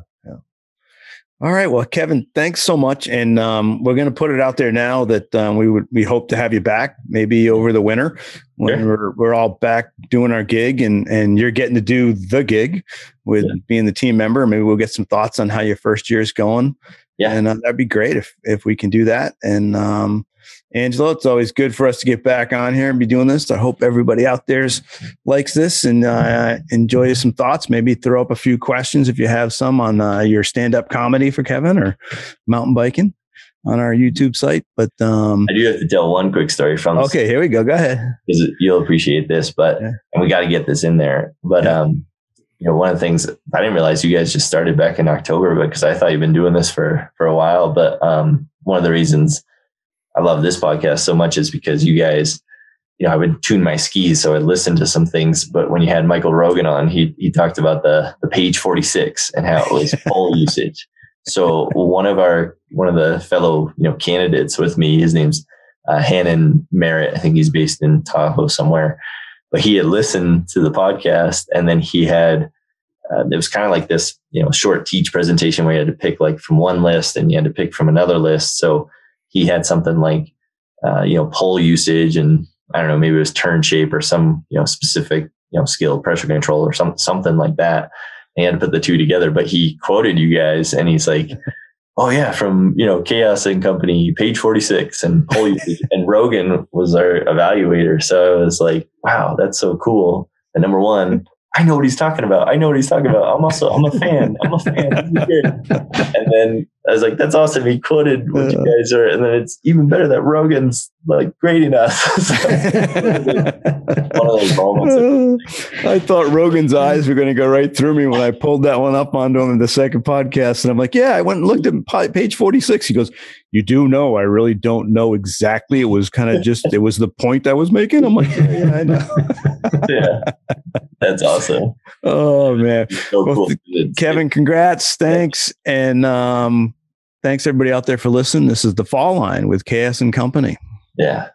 All right. Well, Kevin, thanks so much, and um, we're going to put it out there now that um, we would we hope to have you back maybe over the winter when yeah. we're we're all back doing our gig and and you're getting to do the gig with yeah. being the team member. Maybe we'll get some thoughts on how your first year is going. Yeah, and uh, that'd be great if if we can do that. And um, Angelo, it's always good for us to get back on here and be doing this. I hope everybody out there's likes this and uh, enjoy some thoughts. Maybe throw up a few questions if you have some on uh, your stand-up comedy for Kevin or mountain biking on our YouTube site. But um, I do have to tell one quick story from. Okay, here we go. Go ahead. Because you'll appreciate this, but yeah. and we got to get this in there. But yeah. um, you know, one of the things I didn't realize you guys just started back in October, because I thought you've been doing this for for a while. But um, one of the reasons I love this podcast so much is because you guys, you know, I would tune my skis, so I'd listen to some things. But when you had Michael Rogan on, he he talked about the the page forty six and how it was pole usage. So one of our one of the fellow you know candidates with me, his name's uh, Hannon Merritt. I think he's based in Tahoe somewhere. But he had listened to the podcast, and then he had uh, it was kind of like this you know short teach presentation where you had to pick like from one list and you had to pick from another list. So he had something like, uh, you know, pole usage and I don't know, maybe it was turn shape or some, you know, specific, you know, skill, pressure control or some, something like that. And he had to put the two together, but he quoted you guys and he's like, Oh yeah, from, you know, chaos and company page 46 and pole usage and Rogan was our evaluator. So I was like, wow, that's so cool. And number one, I know what he's talking about. I know what he's talking about. I'm also, I'm a fan. I'm a fan. and then I was like, that's awesome. He quoted what you guys are. And then it's even better that Rogan's like grading us. one of those moments. I thought Rogan's eyes were going to go right through me when I pulled that one up onto him in the second podcast. And I'm like, yeah, I went and looked at page 46. He goes, you do know, I really don't know exactly. It was kind of just, it was the point I was making. I'm like, yeah, yeah I know. yeah. That's awesome. Oh man. So well, cool. Kevin, congrats. Thanks. And um, thanks everybody out there for listening. This is the fall line with KS and Company. Yeah.